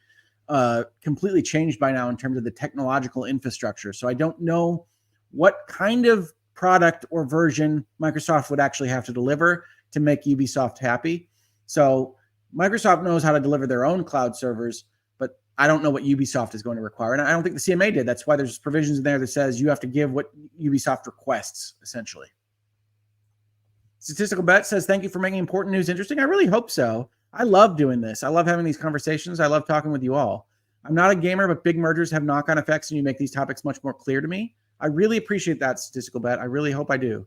uh, completely changed by now in terms of the technological infrastructure. So I don't know what kind of product or version Microsoft would actually have to deliver to make Ubisoft happy. So Microsoft knows how to deliver their own cloud servers, but I don't know what Ubisoft is going to require. And I don't think the CMA did. That's why there's provisions in there that says you have to give what Ubisoft requests, essentially. Statistical Bet says, Thank you for making important news interesting. I really hope so. I love doing this. I love having these conversations. I love talking with you all. I'm not a gamer, but big mergers have knock on effects and you make these topics much more clear to me. I really appreciate that statistical bet. I really hope I do.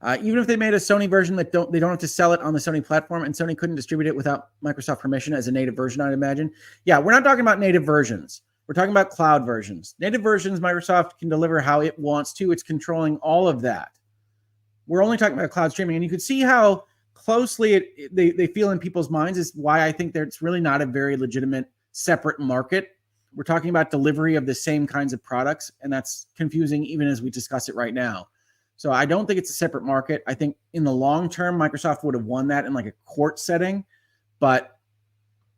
Uh, even if they made a Sony version that don't they don't have to sell it on the Sony platform, and Sony couldn't distribute it without Microsoft permission as a native version, I'd imagine. Yeah, we're not talking about native versions. We're talking about cloud versions. Native versions, Microsoft can deliver how it wants to. It's controlling all of that. We're only talking about cloud streaming, and you can see how closely it, it, they, they feel in people's minds is why I think that it's really not a very legitimate separate market. We're talking about delivery of the same kinds of products, and that's confusing even as we discuss it right now. So I don't think it's a separate market. I think in the long term, Microsoft would have won that in like a court setting, but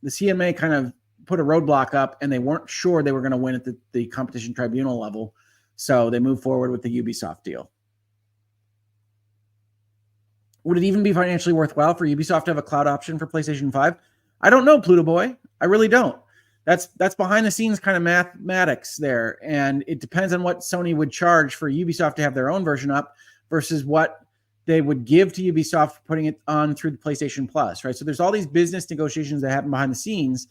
the CMA kind of put a roadblock up and they weren't sure they were going to win at the, the competition tribunal level. So they moved forward with the Ubisoft deal. Would it even be financially worthwhile for Ubisoft to have a cloud option for PlayStation 5? I don't know, Pluto Boy. I really don't. That's that's behind the scenes kind of mathematics there, and it depends on what Sony would charge for Ubisoft to have their own version up versus what they would give to Ubisoft for putting it on through the PlayStation Plus, right? So there's all these business negotiations that happen behind the scenes.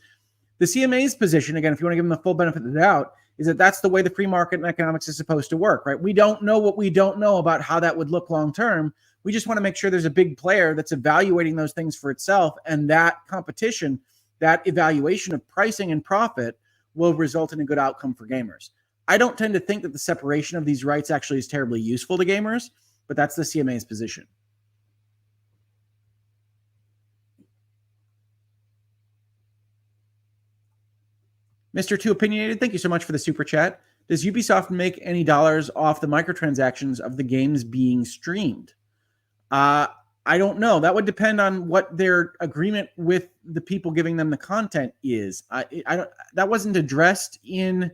The CMA's position, again, if you want to give them the full benefit of the doubt, is that that's the way the free market and economics is supposed to work, right? We don't know what we don't know about how that would look long term. We just want to make sure there's a big player that's evaluating those things for itself, and that competition, that evaluation of pricing and profit will result in a good outcome for gamers. I don't tend to think that the separation of these rights actually is terribly useful to gamers, but that's the CMA's position. Mr. Too Opinionated, thank you so much for the super chat. Does Ubisoft make any dollars off the microtransactions of the games being streamed? Uh, I don't know. That would depend on what their agreement with the people giving them the content is. I, I don't. That wasn't addressed in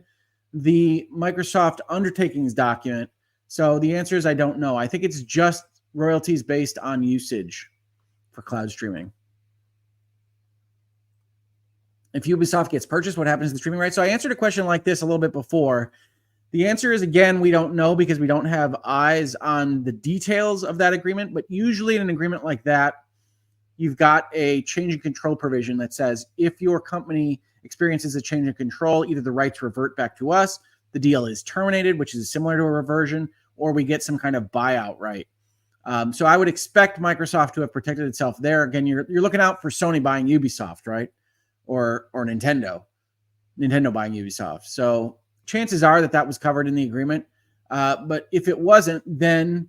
the Microsoft undertakings document. So the answer is I don't know. I think it's just royalties based on usage for cloud streaming if Ubisoft gets purchased, what happens to the streaming rights? So I answered a question like this a little bit before. The answer is again, we don't know because we don't have eyes on the details of that agreement. But usually, in an agreement like that, you've got a change in control provision that says if your company experiences a change in control, either the rights revert back to us, the deal is terminated, which is similar to a reversion, or we get some kind of buyout right. Um, so I would expect Microsoft to have protected itself there. Again, you're you're looking out for Sony buying Ubisoft, right? Or or Nintendo, Nintendo buying Ubisoft. So chances are that that was covered in the agreement. Uh, but if it wasn't, then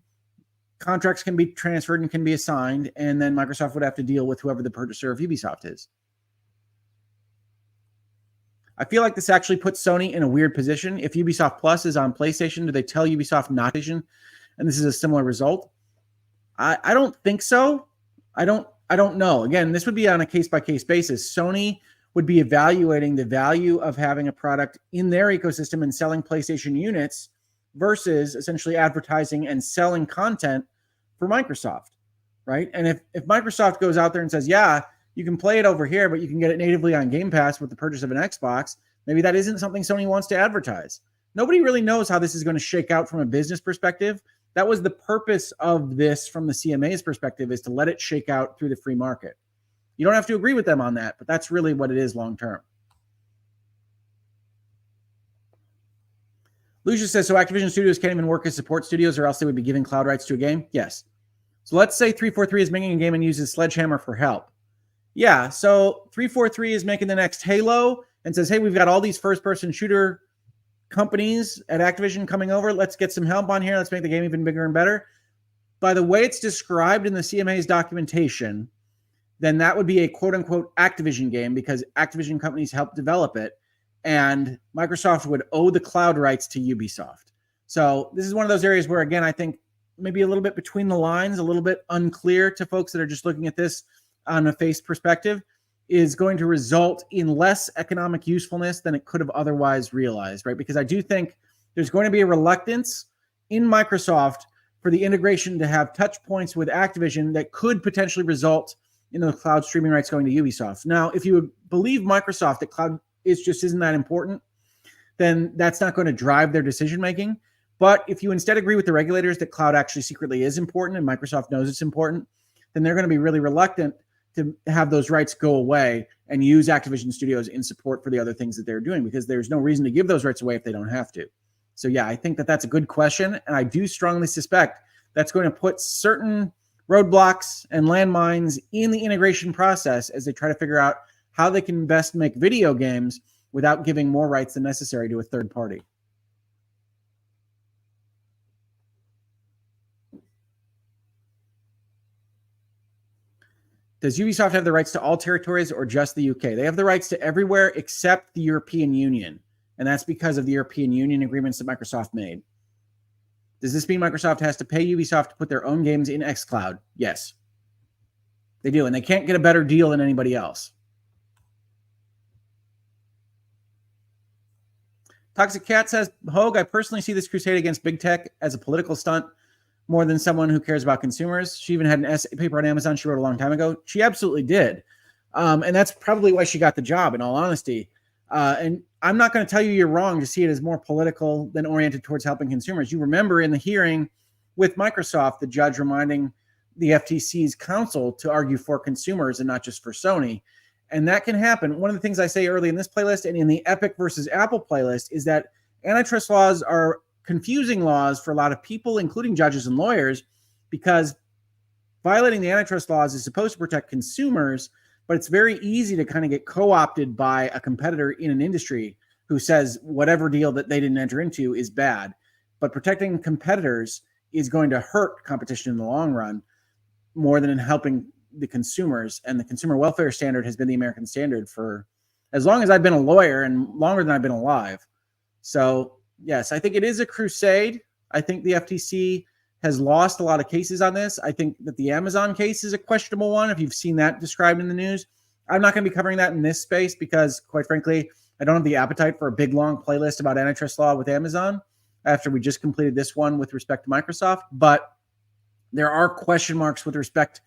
contracts can be transferred and can be assigned, and then Microsoft would have to deal with whoever the purchaser of Ubisoft is. I feel like this actually puts Sony in a weird position. If Ubisoft Plus is on PlayStation, do they tell Ubisoft not to? And this is a similar result. I, I don't think so. I don't I don't know. Again, this would be on a case by case basis. Sony would be evaluating the value of having a product in their ecosystem and selling PlayStation units versus essentially advertising and selling content for Microsoft, right? And if if Microsoft goes out there and says, "Yeah, you can play it over here, but you can get it natively on Game Pass with the purchase of an Xbox," maybe that isn't something Sony wants to advertise. Nobody really knows how this is going to shake out from a business perspective that was the purpose of this from the CMA's perspective is to let it shake out through the free market. You don't have to agree with them on that, but that's really what it is long term. Lucia says, so Activision Studios can't even work as support studios or else they would be giving cloud rights to a game? Yes. So let's say 343 is making a game and uses Sledgehammer for help. Yeah, so 343 is making the next Halo and says, hey, we've got all these first person shooter companies at Activision coming over. Let's get some help on here. Let's make the game even bigger and better. By the way it's described in the CMA's documentation, then that would be a quote unquote Activision game because Activision companies helped develop it. And Microsoft would owe the cloud rights to Ubisoft. So this is one of those areas where, again, I think maybe a little bit between the lines, a little bit unclear to folks that are just looking at this on a face perspective, is going to result in less economic usefulness than it could have otherwise realized, right? Because I do think there's going to be a reluctance in Microsoft for the integration to have touch points with Activision that could potentially result in the cloud streaming rights going to Ubisoft. Now, if you believe Microsoft that cloud is just isn't that important, then that's not going to drive their decision making. But if you instead agree with the regulators that cloud actually secretly is important and Microsoft knows it's important, then they're going to be really reluctant to have those rights go away and use Activision Studios in support for the other things that they're doing because there's no reason to give those rights away if they don't have to. So yeah, I think that that's a good question, and I do strongly suspect that's going to put certain roadblocks and landmines in the integration process as they try to figure out how they can best make video games without giving more rights than necessary to a third party. Does Ubisoft have the rights to all territories or just the UK? They have the rights to everywhere except the European Union. And that's because of the European Union agreements that Microsoft made. Does this mean Microsoft has to pay Ubisoft to put their own games in xCloud? Yes. They do. And they can't get a better deal than anybody else. Toxic Cat says, Hoeg, I personally see this crusade against big tech as a political stunt more than someone who cares about consumers. She even had an essay paper on Amazon she wrote a long time ago. She absolutely did. Um, and that's probably why she got the job, in all honesty. Uh, and I'm not going to tell you you're wrong to see it as more political than oriented towards helping consumers. You remember in the hearing with Microsoft, the judge reminding the FTC's counsel to argue for consumers and not just for Sony. And that can happen. One of the things I say early in this playlist and in the Epic versus Apple playlist is that antitrust laws are confusing laws for a lot of people, including judges and lawyers, because violating the antitrust laws is supposed to protect consumers, but it's very easy to kind of get co opted by a competitor in an industry who says whatever deal that they didn't enter into is bad. But protecting competitors is going to hurt competition in the long run more than in helping the consumers. And the consumer welfare standard has been the American standard for as long as I've been a lawyer and longer than I've been alive. So yes, I think it is a crusade. I think the FTC has lost a lot of cases on this. I think that the Amazon case is a questionable one. If you've seen that described in the news, I'm not going to be covering that in this space because, quite frankly, I don't have the appetite for a big long playlist about antitrust law with Amazon after we just completed this one with respect to Microsoft. But there are question marks with respect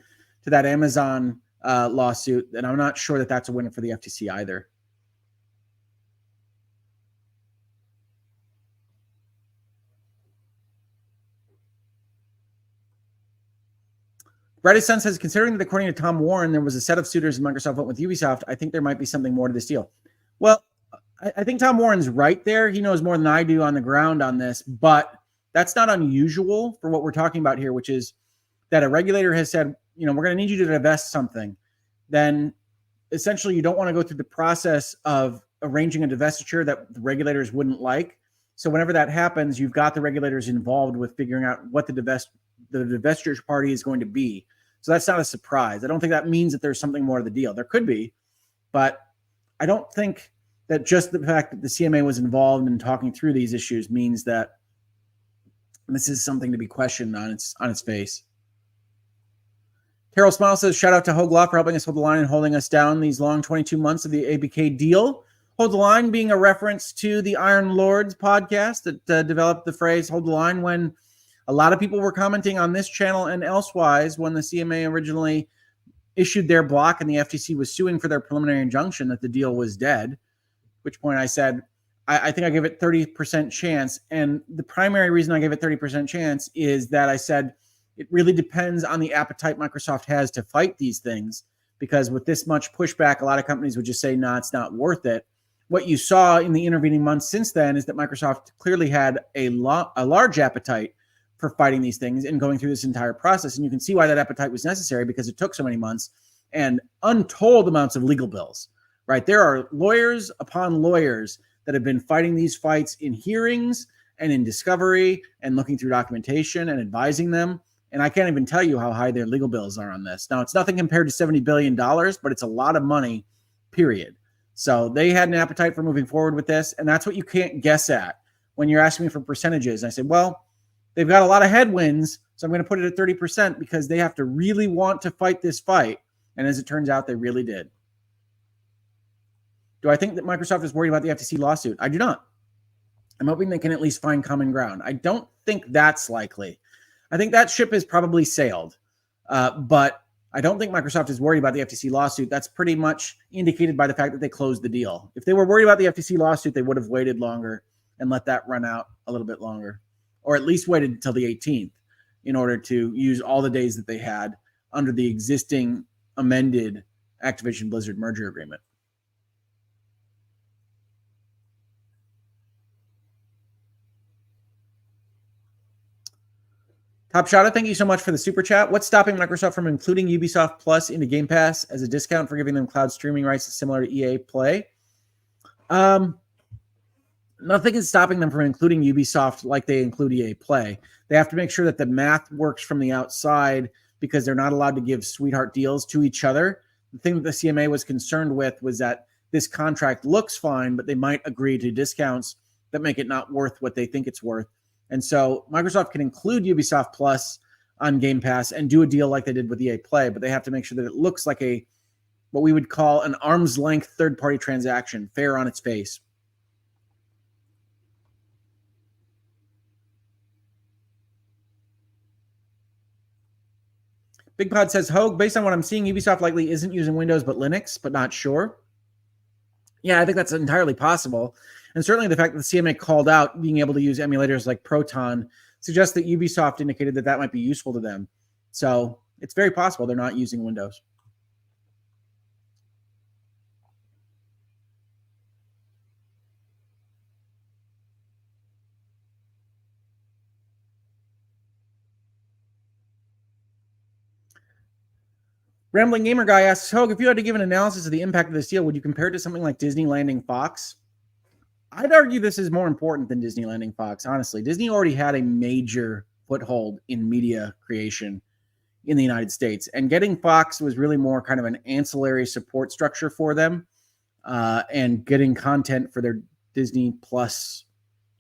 to that Amazon uh, lawsuit, and I'm not sure that that's a winner for the FTC either. Brady Sun says, considering that according to Tom Warren, there was a set of suitors and Microsoft went with Ubisoft, I think there might be something more to this deal. Well, I, I think Tom Warren's right there. He knows more than I do on the ground on this, but that's not unusual for what we're talking about here, which is that a regulator has said, you know, we're going to need you to divest something. Then essentially you don't want to go through the process of arranging a divestiture that the regulators wouldn't like. So whenever that happens, you've got the regulators involved with figuring out what the divest the divestiture party is going to be. So that's not a surprise. I don't think that means that there's something more to the deal. There could be, but I don't think that just the fact that the CMA was involved in talking through these issues means that this is something to be questioned on its on its face. Carol Smile says, shout out to Hoeg Law for helping us hold the line and holding us down these long 22 months of the ABK deal. Hold the line being a reference to the Iron Lords podcast that uh, developed the phrase hold the line when a lot of people were commenting on this channel and elsewise when the CMA originally issued their block and the FTC was suing for their preliminary injunction that the deal was dead. Which point I said, I, I think I gave it 30% chance. And the primary reason I gave it 30% chance is that I said it really depends on the appetite Microsoft has to fight these things. Because with this much pushback, a lot of companies would just say, no, nah, it's not worth it. What you saw in the intervening months since then is that Microsoft clearly had a, lo- a large appetite for fighting these things and going through this entire process. And you can see why that appetite was necessary because it took so many months and untold amounts of legal bills, right? There are lawyers upon lawyers that have been fighting these fights in hearings and in discovery and looking through documentation and advising them And I can't even tell you how high their legal bills are on this. Now, it's nothing compared to $70 billion, but it's a lot of money, period. So they had an appetite for moving forward with this. And that's what you can't guess at when you're asking me for percentages. I said, well, they've got a lot of headwinds. So I'm going to put it at 30% because they have to really want to fight this fight. And as it turns out, they really did. Do I think that Microsoft is worried about the FTC lawsuit? I do not. I'm hoping they can at least find common ground. I don't think that's likely. I think that ship has probably sailed, uh, but I don't think Microsoft is worried about the FTC lawsuit. That's pretty much indicated by the fact that they closed the deal. If they were worried about the FTC lawsuit, they would have waited longer and let that run out a little bit longer, or at least waited until the 18th in order to use all the days that they had under the existing amended Activision Blizzard merger agreement. Top Shot, thank you so much for the super chat. What's stopping Microsoft from including Ubisoft Plus into Game Pass as a discount for giving them cloud streaming rights similar to EA Play? Um, nothing is stopping them from including Ubisoft like they include EA Play. They have to make sure that the math works from the outside because they're not allowed to give sweetheart deals to each other. The thing that the CMA was concerned with was that this contract looks fine, but they might agree to discounts that make it not worth what they think it's worth. And so Microsoft can include Ubisoft Plus on Game Pass and do a deal like they did with EA Play, but they have to make sure that it looks like a what we would call an arm's length third party transaction, fair on its face. Big Pod says, Hoeg, based on what I'm seeing, Ubisoft likely isn't using Windows but Linux, but not sure. Yeah, I think that's entirely possible. And certainly the fact that the CMA called out being able to use emulators like Proton suggests that Ubisoft indicated that that might be useful to them. So it's very possible they're not using Windows. Rambling Gamer Guy asks, Hoeg, if you had to give an analysis of the impact of this deal, would you compare it to something like Disney landing Fox? I'd argue this is more important than Disney landing Fox, honestly. Disney already had a major foothold in media creation in the United States, and getting Fox was really more kind of an ancillary support structure for them uh, and getting content for their Disney Plus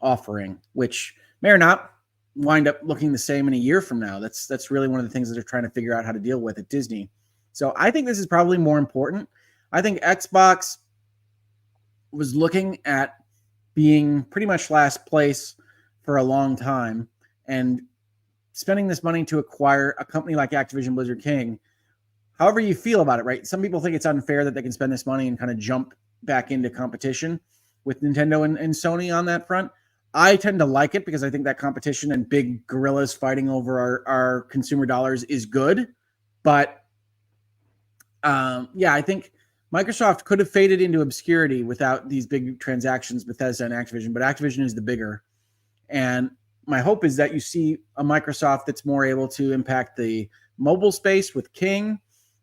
offering, which may or not wind up looking the same in a year from now. That's that's really one of the things that they're trying to figure out how to deal with at Disney. So I think this is probably more important. I think Xbox was looking at being pretty much last place for a long time and spending this money to acquire a company like Activision Blizzard King, however you feel about it, right? Some people think it's unfair that they can spend this money and kind of jump back into competition with Nintendo and, and Sony on that front. I tend to like it because I think that competition and big gorillas fighting over our, our consumer dollars is good. But um, yeah, I think Microsoft could have faded into obscurity without these big transactions, Bethesda and Activision, but Activision is the bigger. And my hope is that you see a Microsoft that's more able to impact the mobile space with King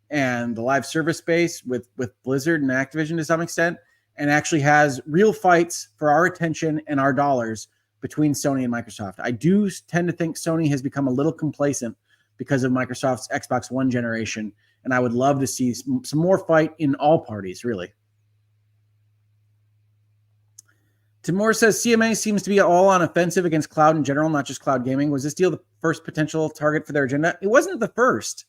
and the live service space with with Blizzard and Activision to some extent, and actually has real fights for our attention and our dollars between Sony and Microsoft. I do tend to think Sony has become a little complacent because of Microsoft's Xbox One generation and I would love to see some, more fight in all parties, really. Timur says CMA seems to be all on offensive against cloud in general, not just cloud gaming. Was this deal the first potential target for their agenda? It wasn't the first.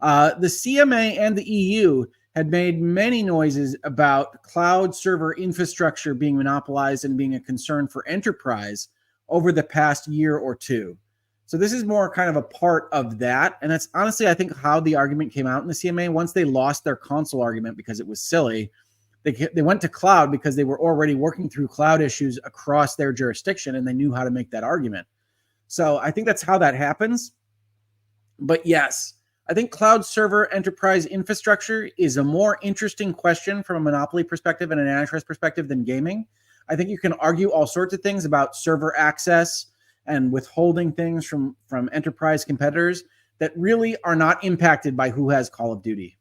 Uh, the CMA and the EU had made many noises about cloud server infrastructure being monopolized and being a concern for enterprise over the past year or two. So this is more kind of a part of that. And that's honestly, I think, how the argument came out in the CMA. Once they lost their console argument because it was silly, they, they went to cloud because they were already working through cloud issues across their jurisdiction and they knew how to make that argument. So I think that's how that happens. But yes, I think cloud server enterprise infrastructure is a more interesting question from a monopoly perspective and an antitrust perspective than gaming. I think you can argue all sorts of things about server access and withholding things from from enterprise competitors that really are not impacted by who has Call of Duty.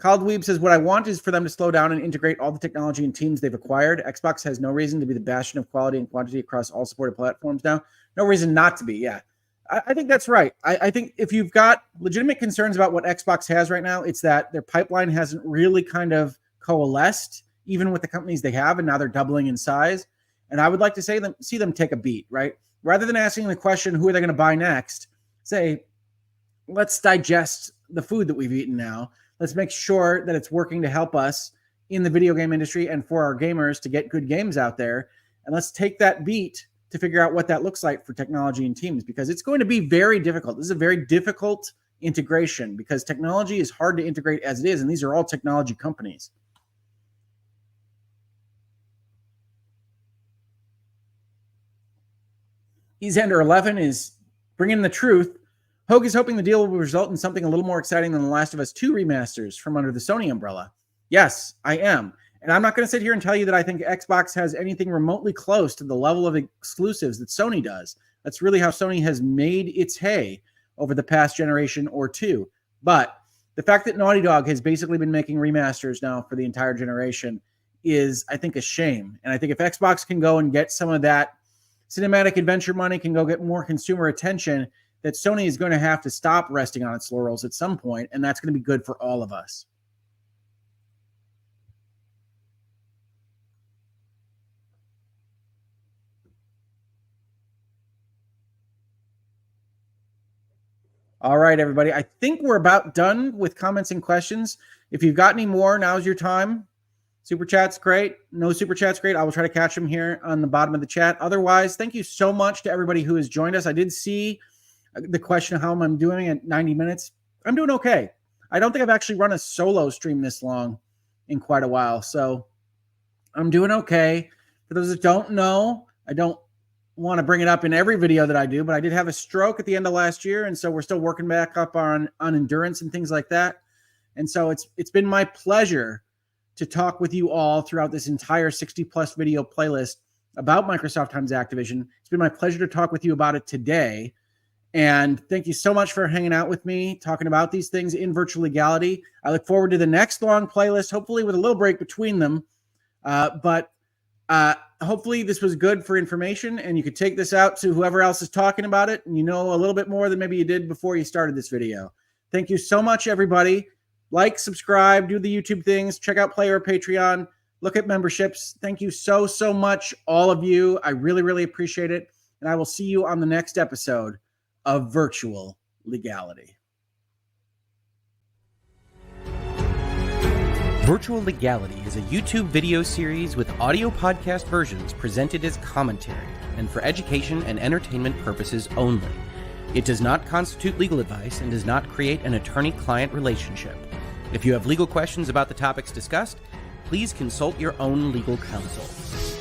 Caldweeb says, What I want is for them to slow down and integrate all the technology and teams they've acquired. Xbox has no reason to be the bastion of quality and quantity across all supported platforms now. No reason not to be. Yeah. I, I think that's right. I, I think if you've got legitimate concerns about what Xbox has right now, it's that their pipeline hasn't really kind of coalesced, even with the companies they have, and now they're doubling in size. And I would like to say them see them take a beat, right? Rather than asking the question, who are they going to buy next? Say, let's digest the food that we've eaten now Let's make sure that it's working to help us in the video game industry and for our gamers to get good games out there. And let's take that beat to figure out what that looks like for technology and teams because it's going to be very difficult. This is a very difficult integration because technology is hard to integrate as it is, and these are all technology companies. Easander 11 is bringing the truth Hoeg is hoping the deal will result in something a little more exciting than The Last of Us 2 remasters from under the Sony umbrella. Yes, I am. And I'm not going to sit here and tell you that I think Xbox has anything remotely close to the level of exclusives that Sony does. That's really how Sony has made its hay over the past generation or two. But the fact that Naughty Dog has basically been making remasters now for the entire generation is, I think, a shame. And I think if Xbox can go and get some of that cinematic adventure money, can go get more consumer attention, that Sony is going to have to stop resting on its laurels at some point, and that's going to be good for all of us. All right, everybody. I think we're about done with comments and questions. If you've got any more, now's your time. Super chat's great. No super chat's great. I will try to catch them here on the bottom of the chat. Otherwise, thank you so much to everybody who has joined us. I did see uh, the question of how I'm doing at 90 minutes. I'm doing okay. I don't think I've actually run a solo stream this long in quite a while. So I'm doing okay. For those that don't know, I don't want to bring it up in every video that I do, but I did have a stroke at the end of last year. And so we're still working back up on, on endurance and things like that. And so it's it's been my pleasure to talk with you all throughout this entire 60 plus video playlist about Microsoft times Activision. It's been my pleasure to talk with you about it today. And thank you so much for hanging out with me, talking about these things in virtual legality. I look forward to the next long playlist, hopefully with a little break between them. Uh, but uh, hopefully this was good for information, and you could take this out to whoever else is talking about it, and you know a little bit more than maybe you did before you started this video. Thank you so much, everybody. Like, subscribe, do the YouTube things, check out Player Patreon, look at memberships. Thank you so, so much, all of you. I really, really appreciate it. And I will see you on the next episode of virtual legality. Virtual Legality is a YouTube video series with audio podcast versions presented as commentary and for education and entertainment purposes only. It does not constitute legal advice and does not create an attorney client relationship. If you have legal questions about the topics discussed, please consult your own legal counsel.